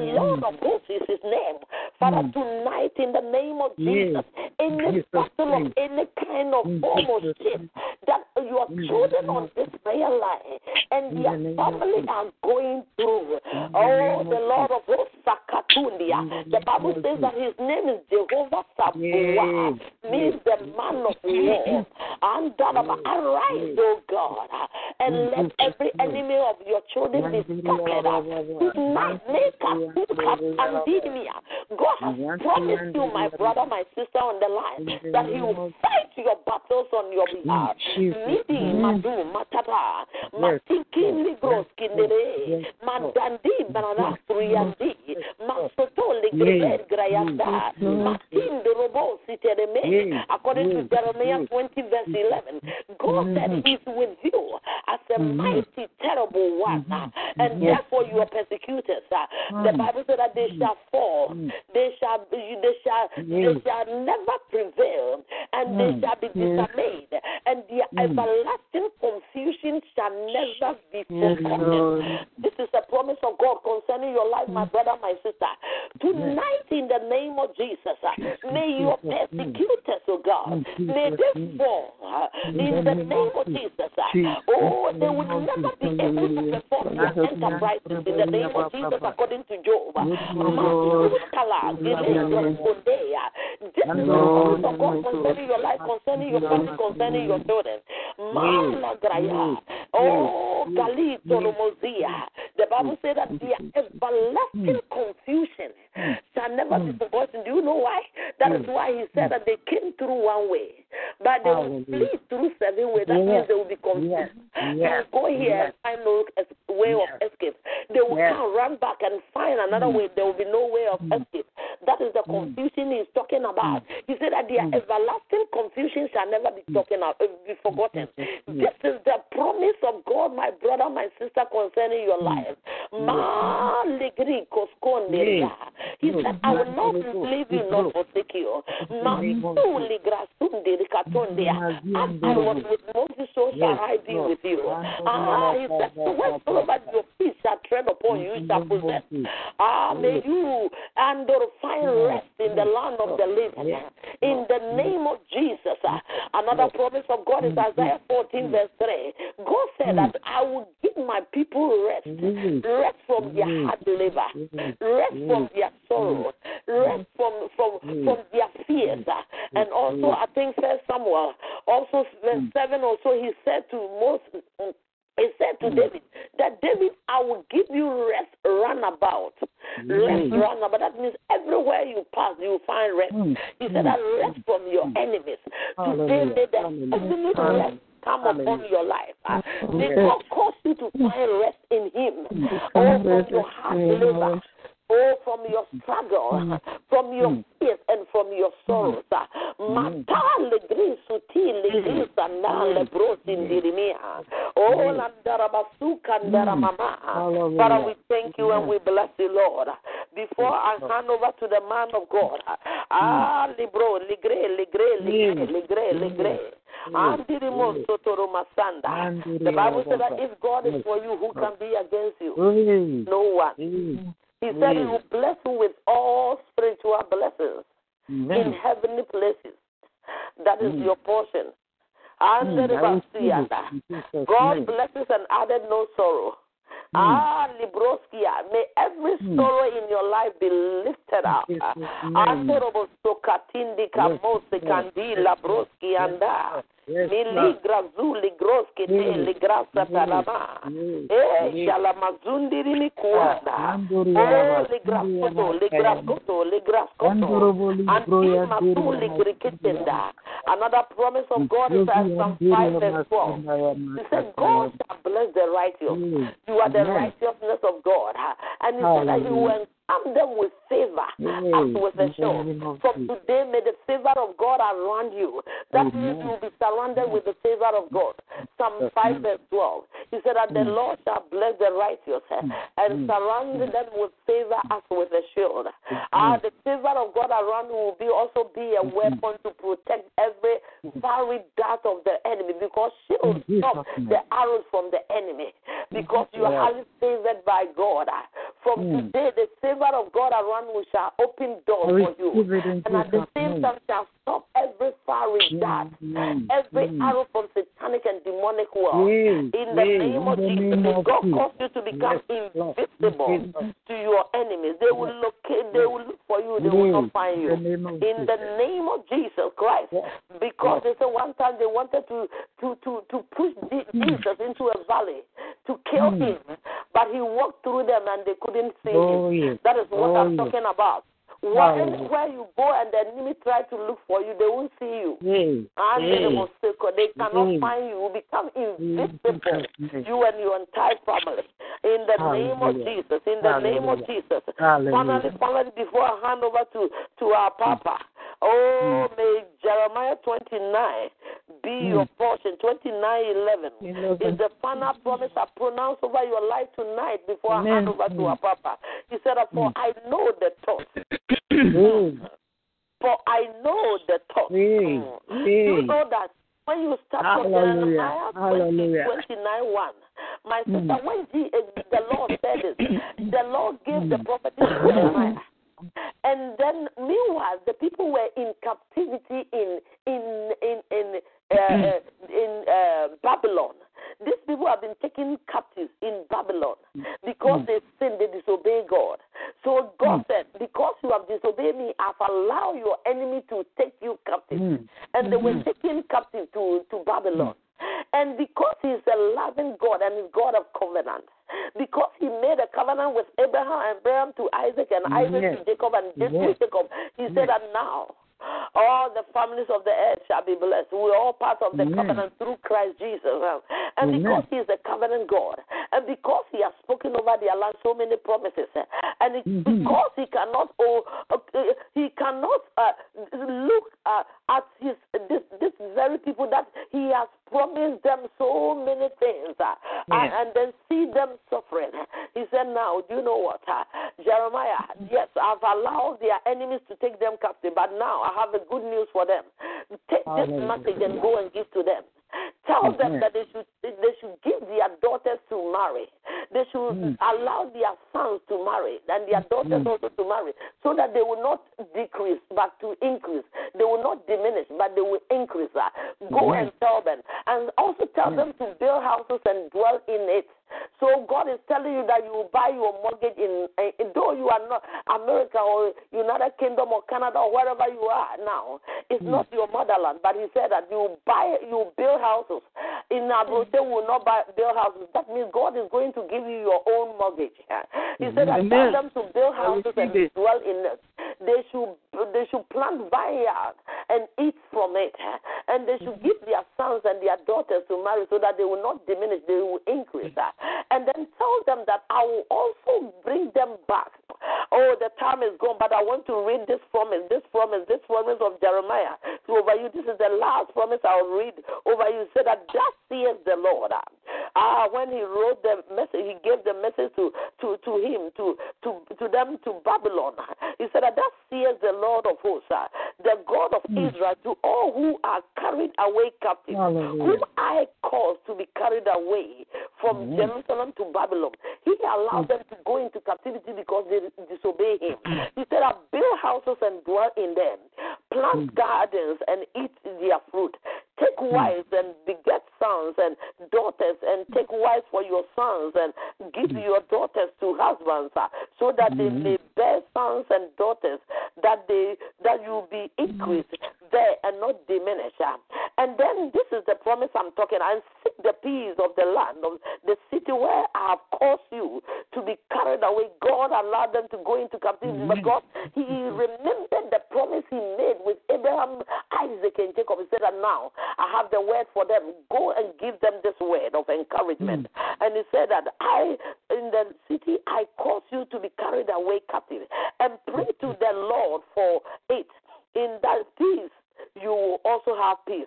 the Lord of hosts is his name. Father, tonight in the name of Jesus, any battle of any kind of almost that your children on this prayer line and their family are going through. Oh, the Lord of hosts. The Bible says that his name is Jehovah Sabaoth, means the man of war. And uh, that arise, O God, and let every enemy of your children be scattered. Tonight, make God has promised you, my brother, my sister on the line, that He will fight your battles on your behalf. Midi madu matata matiki ligros kindere mandandi banana fruyandi masoto ligre grayanda. Matin de robo sitereme according to Jeremiah 20 verse 11 God said mm-hmm. he's with you as a mm-hmm. mighty terrible one. Mm-hmm. And therefore you are persecutors. The ah. Bible said that they mm. shall fall. Mm. They shall they shall they shall never prevail and they mm. shall be dismayed and their everlasting confusion shall never be forgotten. This is a promise of God concerning your life, my brother, my sister. Tonight, in the name of Jesus, uh, may your persecutors, oh God, may they fall uh, in the name of uh, Jesus. Oh, they will never be able to perform their enterprises in the name of Jesus, according to Job. This is the promise of God concerning your life, concerning your family, concerning your children. Oh, Galito The Bible said that the everlasting confusion. Hmm. Shall never hmm. be forgotten. Do you know why? That is hmm. why he said that they came through one way, but they will flee through seven ways. That means they will be confused. They will go here. And find no way of escape. They will come, run back and find another way. There will be no way of escape. That is the confusion he's talking about. He said that the everlasting confusion shall never be talking about, uh, be forgotten. This is the promise of God, my brother, my sister, concerning your life. He said, I will not leave you nor forsake you. I was with Moses, so shall I be with you. Ah, he said, whatsoever your feet shall tread upon, you shall possess. Ah, may you and find rest in the land of the living. In the name of Jesus. Uh, another mm. promise of God is mm. Isaiah 14, mm. verse 3. God said that I will give my people rest. Rest from their hard labor. Rest from their sorrow. Rest from from from their fears. Uh, and also I think First Samuel, also verse 7 also he said to Moses He said to mm. David that David, I will give you rest runabout. Mm. Rest runabout. But that means everywhere you pass, you will find rest. Mm. He said that rest from your enemies. Today, may the ultimate rest come upon your life. Uh, may God cause you to find rest in Him. Oh, from your heart labor. Oh, from your struggle, mm. from your mm. fears, and from your sorrows. Mm. Mata le grisu ti le grisa na le brosin dirimia. Oh, landara basuka ndara mama. Father, we thank you and we bless you, Lord. Before I hand over to the man of God, ah, libro, ligre, ligre, ligre, ligre, ligre. The Bible says that if God is for you, who can be against you? No one. He said he will bless you with all spiritual blessings in heavenly places. That is mm. your portion. Mm, God blesses and added no sorrow. Mm. Ah, Libroskia, may every mm. sorrow in your life be lifted up. Andorobo Sokatindi Kamose Kandila Broski anda. Miligra zuli groske te ligrasa talama. Eh, shalamazundi rini kuanda. Oh, ligraskoto, ligraskoto, ligraskoto. Anti matu ligrikitenda. Another promise of God is in Psalm 5 verse 12. He said, God shall bless the righteous. You are the righteousness of God. And he said that he will arm them with favor as with a shield. From today, may the favor of God around you. That means you will be surrounded with the favor of God. Psalm 5 verse 12. He said that the mm. Lord shall bless the righteous mm. and mm. surround them with favor as with a shield. Ah, the favor of God around you will be also be a weapon to protect every fiery dart of the enemy because shield stop the arrows from the enemy because you are highly favored by God. From today, the favor favor of God around you shall open doors for you. And at the same time shall stop every fiery dart, every arrow from satanic and demonic world. In the name of Jesus, God cause you to become invisible to your enemies. They will locate, they will look for you, they will not find you. In the name of Jesus Christ. Because they said one time they wanted to to to, to push Jesus into a valley to kill him, but he walked through them and they couldn't see him. That is what I'm talking about. Wherever you go and the enemy try to look for you, they won't see you. Mm. And mm. they cannot mm. find you. You become invisible, you and your entire family. In the name of Jesus. In the name of Jesus. Finally, finally, before I hand over to, to our Papa, oh, mm. may Jeremiah 29 be mm. your portion. 29 11 is the final promise I pronounce over your life tonight before Amen. I hand over to our Papa. He said, For I know the thoughts For I know the thought. Mm. You know that when you start Hallelujah. Hallelujah. 29 1, my sister, mm. when the, uh, the Lord said it, the Lord gave the prophet Jeremiah. And then, meanwhile, the people were in captivity in in in in uh, mm. in uh, Babylon. These people have been taken captives in Babylon because mm. they sinned, they disobey God. So God mm. said, Because you have disobeyed me, I've allowed your enemy to take you captive. And they were mm-hmm. taken captive to, to Babylon. And because he's a loving God and he's God of covenant, because he made a covenant with Abraham, and Abraham to Isaac, and Isaac yes. to Jacob, and yes. to Jacob, he yes. said that now all the families of the earth shall be blessed. We're all part of the Amen. covenant through Christ Jesus. And Amen. because He is a covenant God, and because He has spoken over their land so many promises, and mm-hmm. because He cannot, oh, He cannot uh, look uh, at His this, this very people that He has promised them so many things, uh, and, and, then see them suffering. He said, "Now, do you know what, uh, Jeremiah? Yes, I've allowed their enemies to take them captive, but now I have a good news for them. Take this message and go and give to them. Tell them that they should they should give their daughters to marry. They should mm. allow their sons to marry and their daughters mm. also to marry, so that they will not decrease but to increase. They will not diminish but they will increase. That Go and tell them, and also tell them to build houses and dwell in it. So God is telling you that you will buy your mortgage in, in though you are not America or United Kingdom or Canada or wherever you are now. It's mm. not your motherland, but He said that you buy, you build houses in Abrute will not buy, build houses. That means God is going to give you your own mortgage. He said, I tell them to build houses and it. dwell in them. They should they should plant vineyards and eat from it. And they should mm-hmm. give their sons and their daughters to marry so that they will not diminish, they will increase. That. And then tell them that I will also bring them back. Oh, the time is gone, but I want to read this promise, this promise, this promise of Jeremiah to over you. This is the last promise I'll read over you. Said that thus says the Lord. Ah, when he wrote the message, he gave the message to to to him to to to them to Babylon. He said that thus says the Lord of hosts, the God of mm. Israel, to all who are carried away captive, Hallelujah. whom I cause to be carried away from mm. Jerusalem to Babylon. He allowed mm. them to go into captivity because they disobey him. Mm. He said, I build houses and dwell in them, plant mm. gardens and eat their fruit. Take mm. wives and beget sons and daughters, and take wives for your sons, and give your daughters to husbands, uh, so that they may bear sons and daughters, that they that you be increased there and not diminish. Uh. And then this is the promise I'm talking. And seek the peace of the land of the city where I have caused you to be carried away. God allowed them to go into captivity because He remembered the promise He made with Abraham, Isaac, and Jacob. He said that now I have the word for them. Go and give them this word of encouragement. Mm. And he said that I, in the city, I cause you to be carried away captive. And pray to the Lord for it. In that peace, you will also have peace.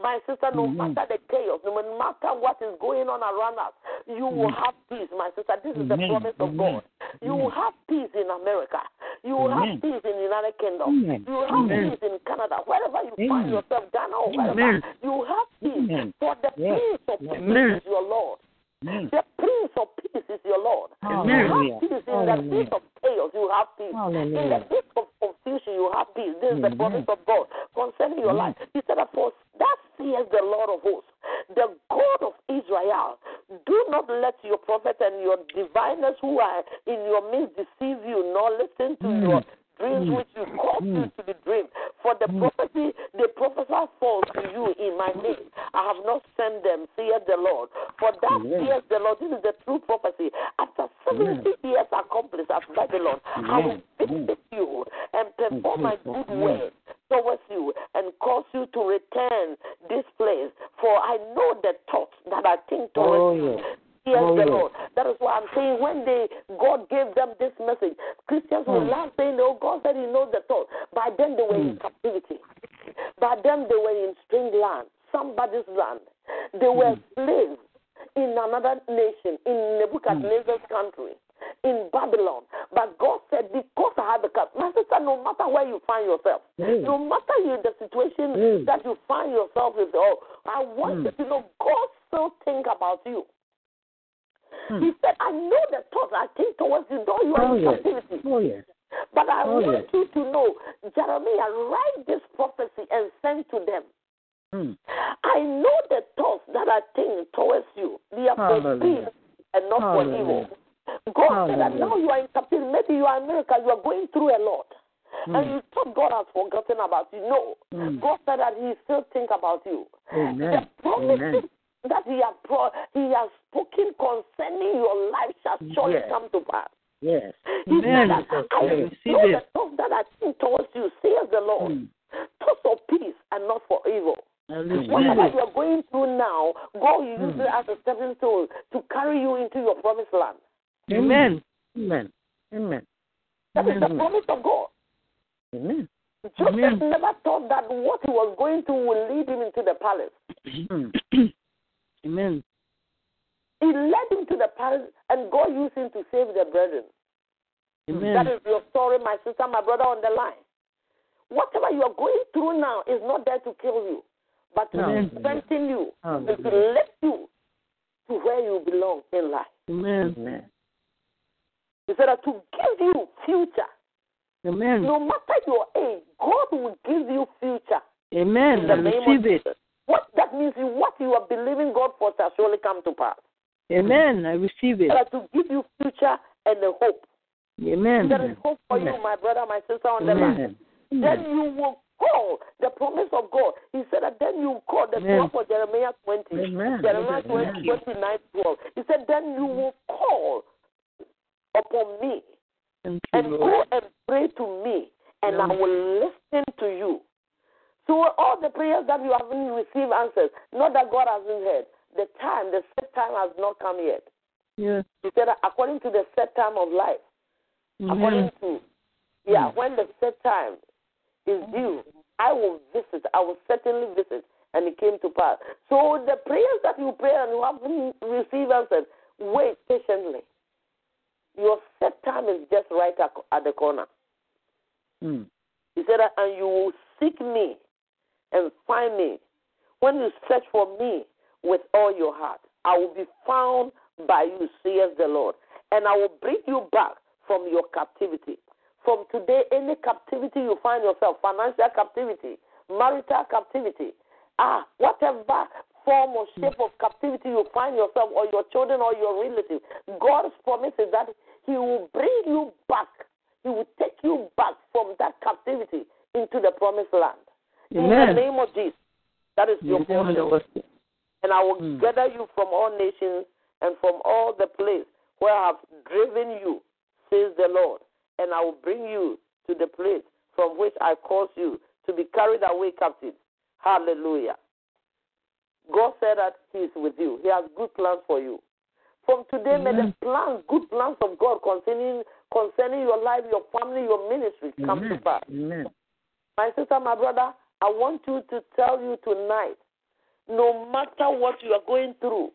My sister, no mm-hmm. matter the chaos, no matter what is going on around us, you will mm-hmm. have peace, my sister. This is the promise of God. You will have peace in America. You will have peace in the United Kingdom. You will have peace in Canada. Wherever you find yourself, Ghana or wherever, you will have peace. For the peace of peace is your Lord. The Prince of Peace is your Lord. You have peace in the midst of chaos. You have peace. In the midst of confusion, you have peace. This is the promise of God concerning your life. He said, For that says the Lord of hosts, the God of Israel. Do not let your prophet and your diviners who are in your midst deceive you, nor listen to mm. your dreams mm. which you cause mm. you to be dreamed. For the mm. prophecy, the prophesy falls to you in my name. I have not sent them, saith the Lord. For that saith the Lord. This is the true prophecy. After 70 years accomplished by at Babylon, I will visit you and perform my good word towards you and cause you to return this place. For I know the thoughts that I think towards oh, you. Yes, oh, the Lord. That is why I'm saying when they God gave them this message, Christians mm. laugh saying, "Oh, God said He knows the thought." By then they were mm. in hmm. captivity. By then they were in strange land, somebody's land. They were mm. slaves in another nation, in Nebuchadnezzar's country in Babylon. But God said, Because I have the cup. My sister, no matter where you find yourself, mm. no matter you the situation mm. that you find yourself in, oh, I want mm. you to know God still think about you. He said, I know the thoughts I think towards you, though you are oh, in yes. captivity. Oh, yes. But I oh, want yes. you to know, Jeremiah, write this prophecy and send to them. Mm. I know the thoughts that I think towards you. They are for peace and not Hallelujah. for evil. God said that now you are in captivity. Maybe you are in America, you are going through a lot. Mm. And you thought God has forgotten about you. No. Mm. God said that He still think about you. Amen. The promises Amen. That He has pro- He has spoken concerning your life shall surely yes. come to pass. Yes. He Amen. said that I know the thoughts that I think towards you, says the Lord. Mm. Thoughts of peace and not for evil. Whatever you are going through now, God will use mm. it as a stepping stone to carry you into your promised land. Amen. Amen. Amen. That is the promise of God. Amen. Joseph Amen. never thought that what he was going to will lead him into the palace. Amen. He led him to the palace, and God used him to save the brethren. Amen. That is your story, my sister, my brother on the line. Whatever you are going through now is not there to kill you, but to strengthen you and to lift you to where you belong in life. Amen. Amen. He said that to give you future. Amen. No matter your age, God will give you future. Amen. In the I name receive of it. What that means is what you are believing God for shall surely come to pass. Amen. I receive it. That to give you future and a hope. Amen. There is hope for Amen. you, my brother, my sister on the line. Then you will call the promise of God. He said that then you call the Amen. 12 for Jeremiah 20. Amen. Jeremiah 20, Amen. 29, 12. He said, then you will call upon me and go and pray to me, and I will listen to you. So all the prayers that you haven't received answers, not that God hasn't heard. The time, the set time has not come yet. Yes. He said, according to the set time of life, according to yeah, when the set time is due, I will visit. I will certainly visit. And it came to pass. So the prayers that you pray and you haven't received answers, wait patiently. Your set time is just right at, at the corner. Mm. He said, and you will seek me and find me. When you search for me with all your heart, I will be found by you, says the Lord. And I will bring you back from your captivity. From today, any captivity you find yourself, financial captivity, marital captivity, ah, whatever form or shape of captivity you find yourself, or your children or your relatives, God's promise is that He will bring you back. He will take you back from that captivity into the promised land. In the name of Jesus. That is your portion. And I will Mm. gather you from all nations and from all the place where I have driven you, says the Lord. And I will bring you to the place from which I caused you to be carried away captive. Hallelujah. God said that He is with you. He has good plans for you. From today, may the plans, good plans of God concerning concerning your life, your family, your ministry come to pass. Amen. My sister, my brother, I want you to tell you tonight no matter what you are going through,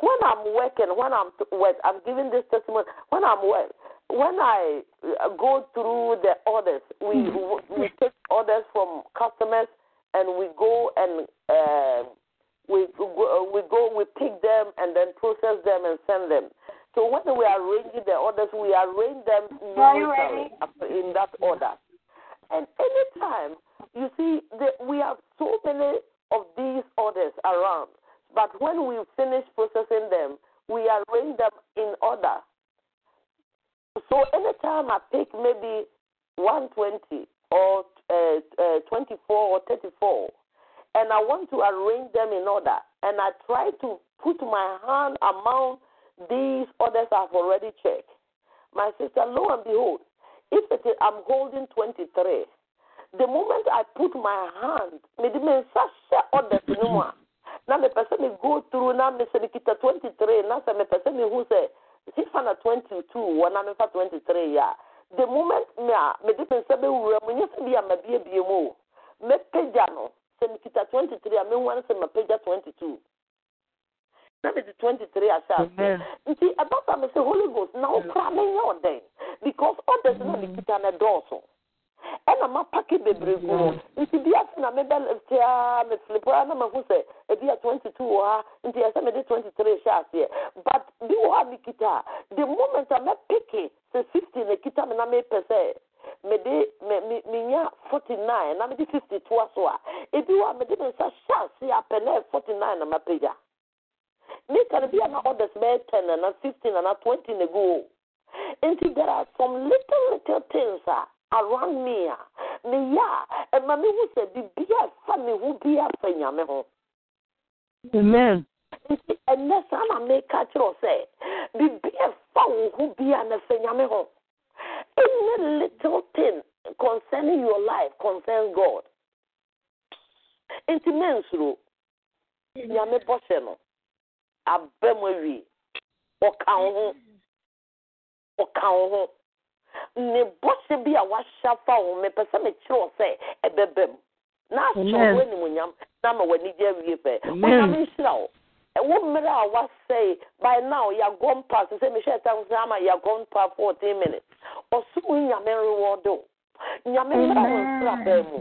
when I'm working, when I'm t- work, I'm giving this testimony. When I'm work, when I uh, go through the orders, we we take orders from customers and we go and uh, we go, we go we pick them and then process them and send them. So when we are arranging the orders, we arrange them in that order. And anytime you see that we have so many of these orders around, but when we finish processing them, we arrange them in order. So anytime I pick maybe 120 or uh, uh, 24 or 34, and I want to arrange them in order, and I try to put my hand among these orders I've already checked. My sister, lo and behold, if it is, I'm holding 23, the moment I put my hand, me di me nsa hyɛ orders no mu a, na mepɛ me go through na me sɛ mekita 23 na sɛ mepɛ sɛ mehu sɛ sifa na 22 wɔ na mefa 23 yɛ a, the moment me a me nsa bɛwura mu nyɛ sɛ bi a mabiebie mu o mɛpagya no sɛ mekita 23 a mehu ane sɛ mapagya 22 na mede 23 ahyɛ aseɛ Amen. nti ɛbɛba me sɛ holy ghost wokora menyɛ ɔdɛn because orders no a mekita no dɔɔso. Ɛna mapake bebree gu hɔ nti bi ase na mebɛleftea mefilipo a na mahu sɛ ebi a 22 wɔ ha nti ɛsɛ mede 23 hyɛ aseɛ. But bi wɔ ha mekita a the moment a mɛpeke sɛ 50 na kita me na mepɛ sɛ mede me- me- menya 49 na mede 50 toa so a ebi wɔ a mede me nsa hyɛ ase apɛ na ɛ 49 na mapagya. Meka no bi a na orders bɛyɛ 10 ana 15 ana 20 na gu o. nti there are some little little things a around me a meyɛ a ɛma mehu sɛ biribi a ɛfa me ho bi afa nyame ho Amen. nti ɛnɛ saa na meka kyerɛ wo sɛ biribi a ɛfa wo ho bi a na ɛfa nyame ho any little thing concerning your life concerns god. Nti mensuro nyame bɔhyɛ no aba mu awie ɔka wo ho ɔka wo ho ne bɔhyɛ bi a wahyɛ fa wo mepɛ sɛ mekyerɛ wo sɛ ɛbɛba mu. Na ahyɛ wo animonyam na ma w'ani gye awie pɛ onyame nhyira wo. Ɛwɔ mmerɛ a wasɛe by now yɛagɔ mpa sɛ sɛ mehyɛ tam sɛ ama yɛagɔ mpa 14 minutes. Ɔsom nyame rewɔde wo. Nyame mmra wo nsrabaa mu.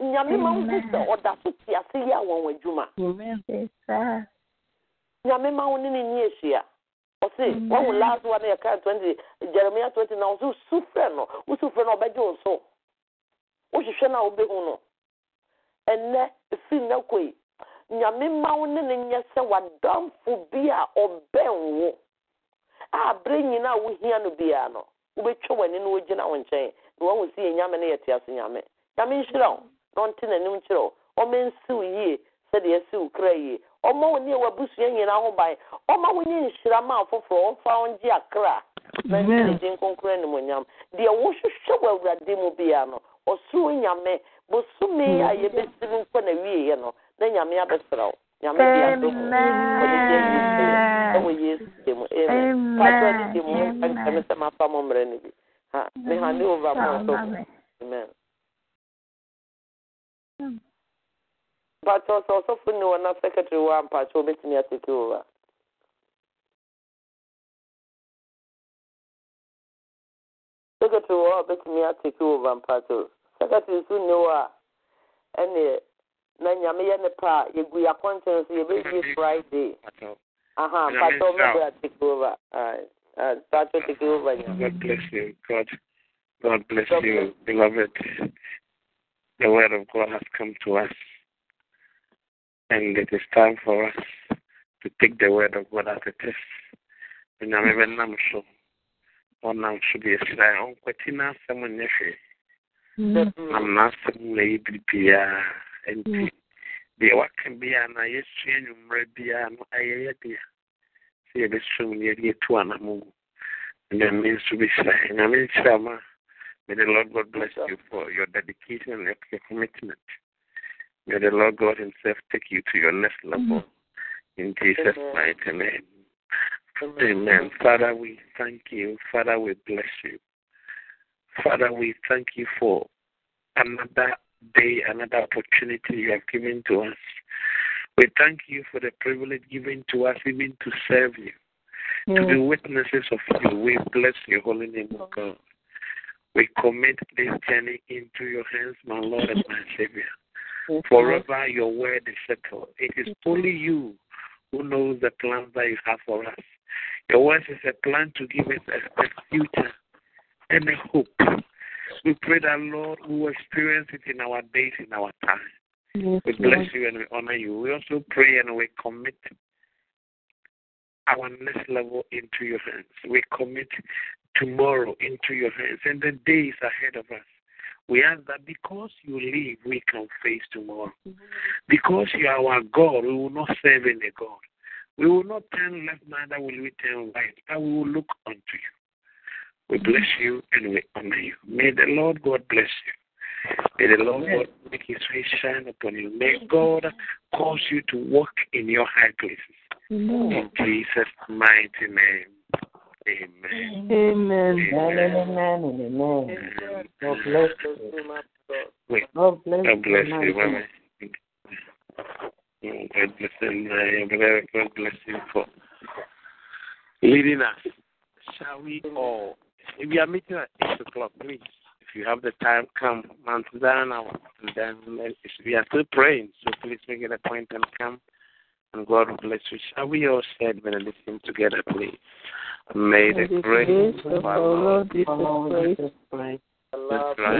Nyame ma wo hu sɛ ɔda so te ase yɛ a wɔn adwuma. Nyame ma wo ne ne nyi ahyia ɔse wahu last one yɛka 20 jeremia 20 na ɔso su frɛ no. Wosu frɛ no ɔbɛgye wo so wohwehwɛ no. A wobɛhu no ɛnnɛ ɛfiri nnɛ nyame wo ne ne nyɛ sɛ wadamfo bi a ɔbɛn wo. A berɛ nyinaa a wohia no biara no wobɛtwa w'ani no wogyina wo nkyɛn. Na wahu sɛ yɛ nyame no yɛte ase nyame. Nyame nhyira wo. Na ɔnte n'anim kyerɛ ɔma nsiw yie sɛdeɛ ɛsiw kra yie. Ɔma wo ne wabusua nyinaa ho ban? Ɔma wo nye nhyira ma afoforɔ? Ɔmfa wo ngye akra. Na nkyerɛ din kronkron animonyam deɛ wohwehwɛ wɔ awurade mu bia no ɔsoro nyame. Bosome a yɛbɛsi no nkɔ na wieɛ no na nyame abɛsrɛ wo. Nyame de adom ɛwɔ yesu de mu. Amen. Patro ne de mu. Nkɛme sɛ mafa mo mmerɛ no bi. Ha me hande over mo so amen. Patro sɛ ɔsɔfo ne wɔ na secretary wɔ ampatro wobɛtumi atake over. Secretary wɔ a ɔbɛtumi atake over mpatro secretary nso nne hɔ a ɛne na nyame yɛ ne pa a yɛgu yɛ akɔnten so yɛbɛwie friday aha mpatro mɛbɛ take over. Mpatro take over God bless you God God bless you. beloved. The word of God has come to us and it is time for us to take the word of God as it is. Nyame bɛnam so ɔnam so de asira ɔnkwati n'asɛm nyɛ hwee nam n'asɛm na yɛ biribiara nti deɛ waka biara na yɛsua nnwummerɛ biara no ɛyɛ yɛ dea sɛ yɛbɛsua mu no yɛde yɛtu anamo gu nyame nso bɛhyira nyame nhyira ma May the Lord God bless you for your dedication and your commitment. May the Lord God Himself take you to your next level. In Jesus' mighty name. Amen. Father, we thank you. Father, we bless you. Father, we thank you for another day, another opportunity you have given to us. We thank you for the privilege given to us even to serve you, mm. to be witnesses of you. We bless your holy name, O God. We commit this journey into your hands, my Lord and my Savior. Forever your word is settled. It is only you who knows the plans that you have for us. Your word is a plan to give us a, a future and a hope. We pray that, Lord, we will experience it in our days, in our time. Yes, we bless Lord. you and we honor you. We also pray and we commit our next level into your hands. We commit tomorrow into your hands and the days ahead of us. We ask that because you live, we can face tomorrow. Because you are our God, we will not serve any God. We will not turn left, neither will we turn right, but we will look unto you. We mm-hmm. bless you and we honor you. May the Lord God bless you. May the Lord God make his face shine upon you. May God cause you to walk in your high places. In Jesus' mighty name. Amen. Amen. Amen. Amen. Amen. God bless you. God bless, God bless you, Mama. Mm, God bless you. God bless you for leading us. Shall we all? If we are meeting at 8 o'clock, please, if you have the time, come Mount Zion hour. And then we are still praying, so please make it a point and come. And God bless you. Shall we all say benediction together, please? May the grace of our Lord Jesus Christ, the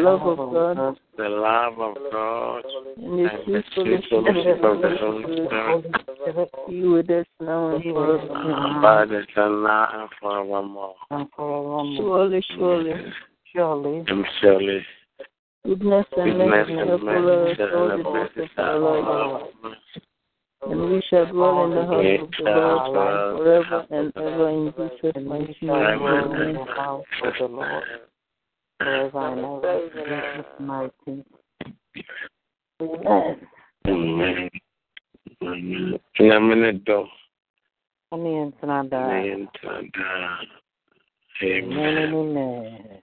love of God, the love of God, and the sweet fellowship of the Holy Spirit be with us now and forevermore. Abide us now and forevermore. Surely, surely, surely, and surely, goodness and mercy shall follow us all the days of our life and we shall dwell in the house of the Lord forever and ever in Jesus' mighty name. Amen. the house of the Lord forever and ever in Jesus' mighty Amen. Amen. Amen. Amen. Amen. Amen. Amen.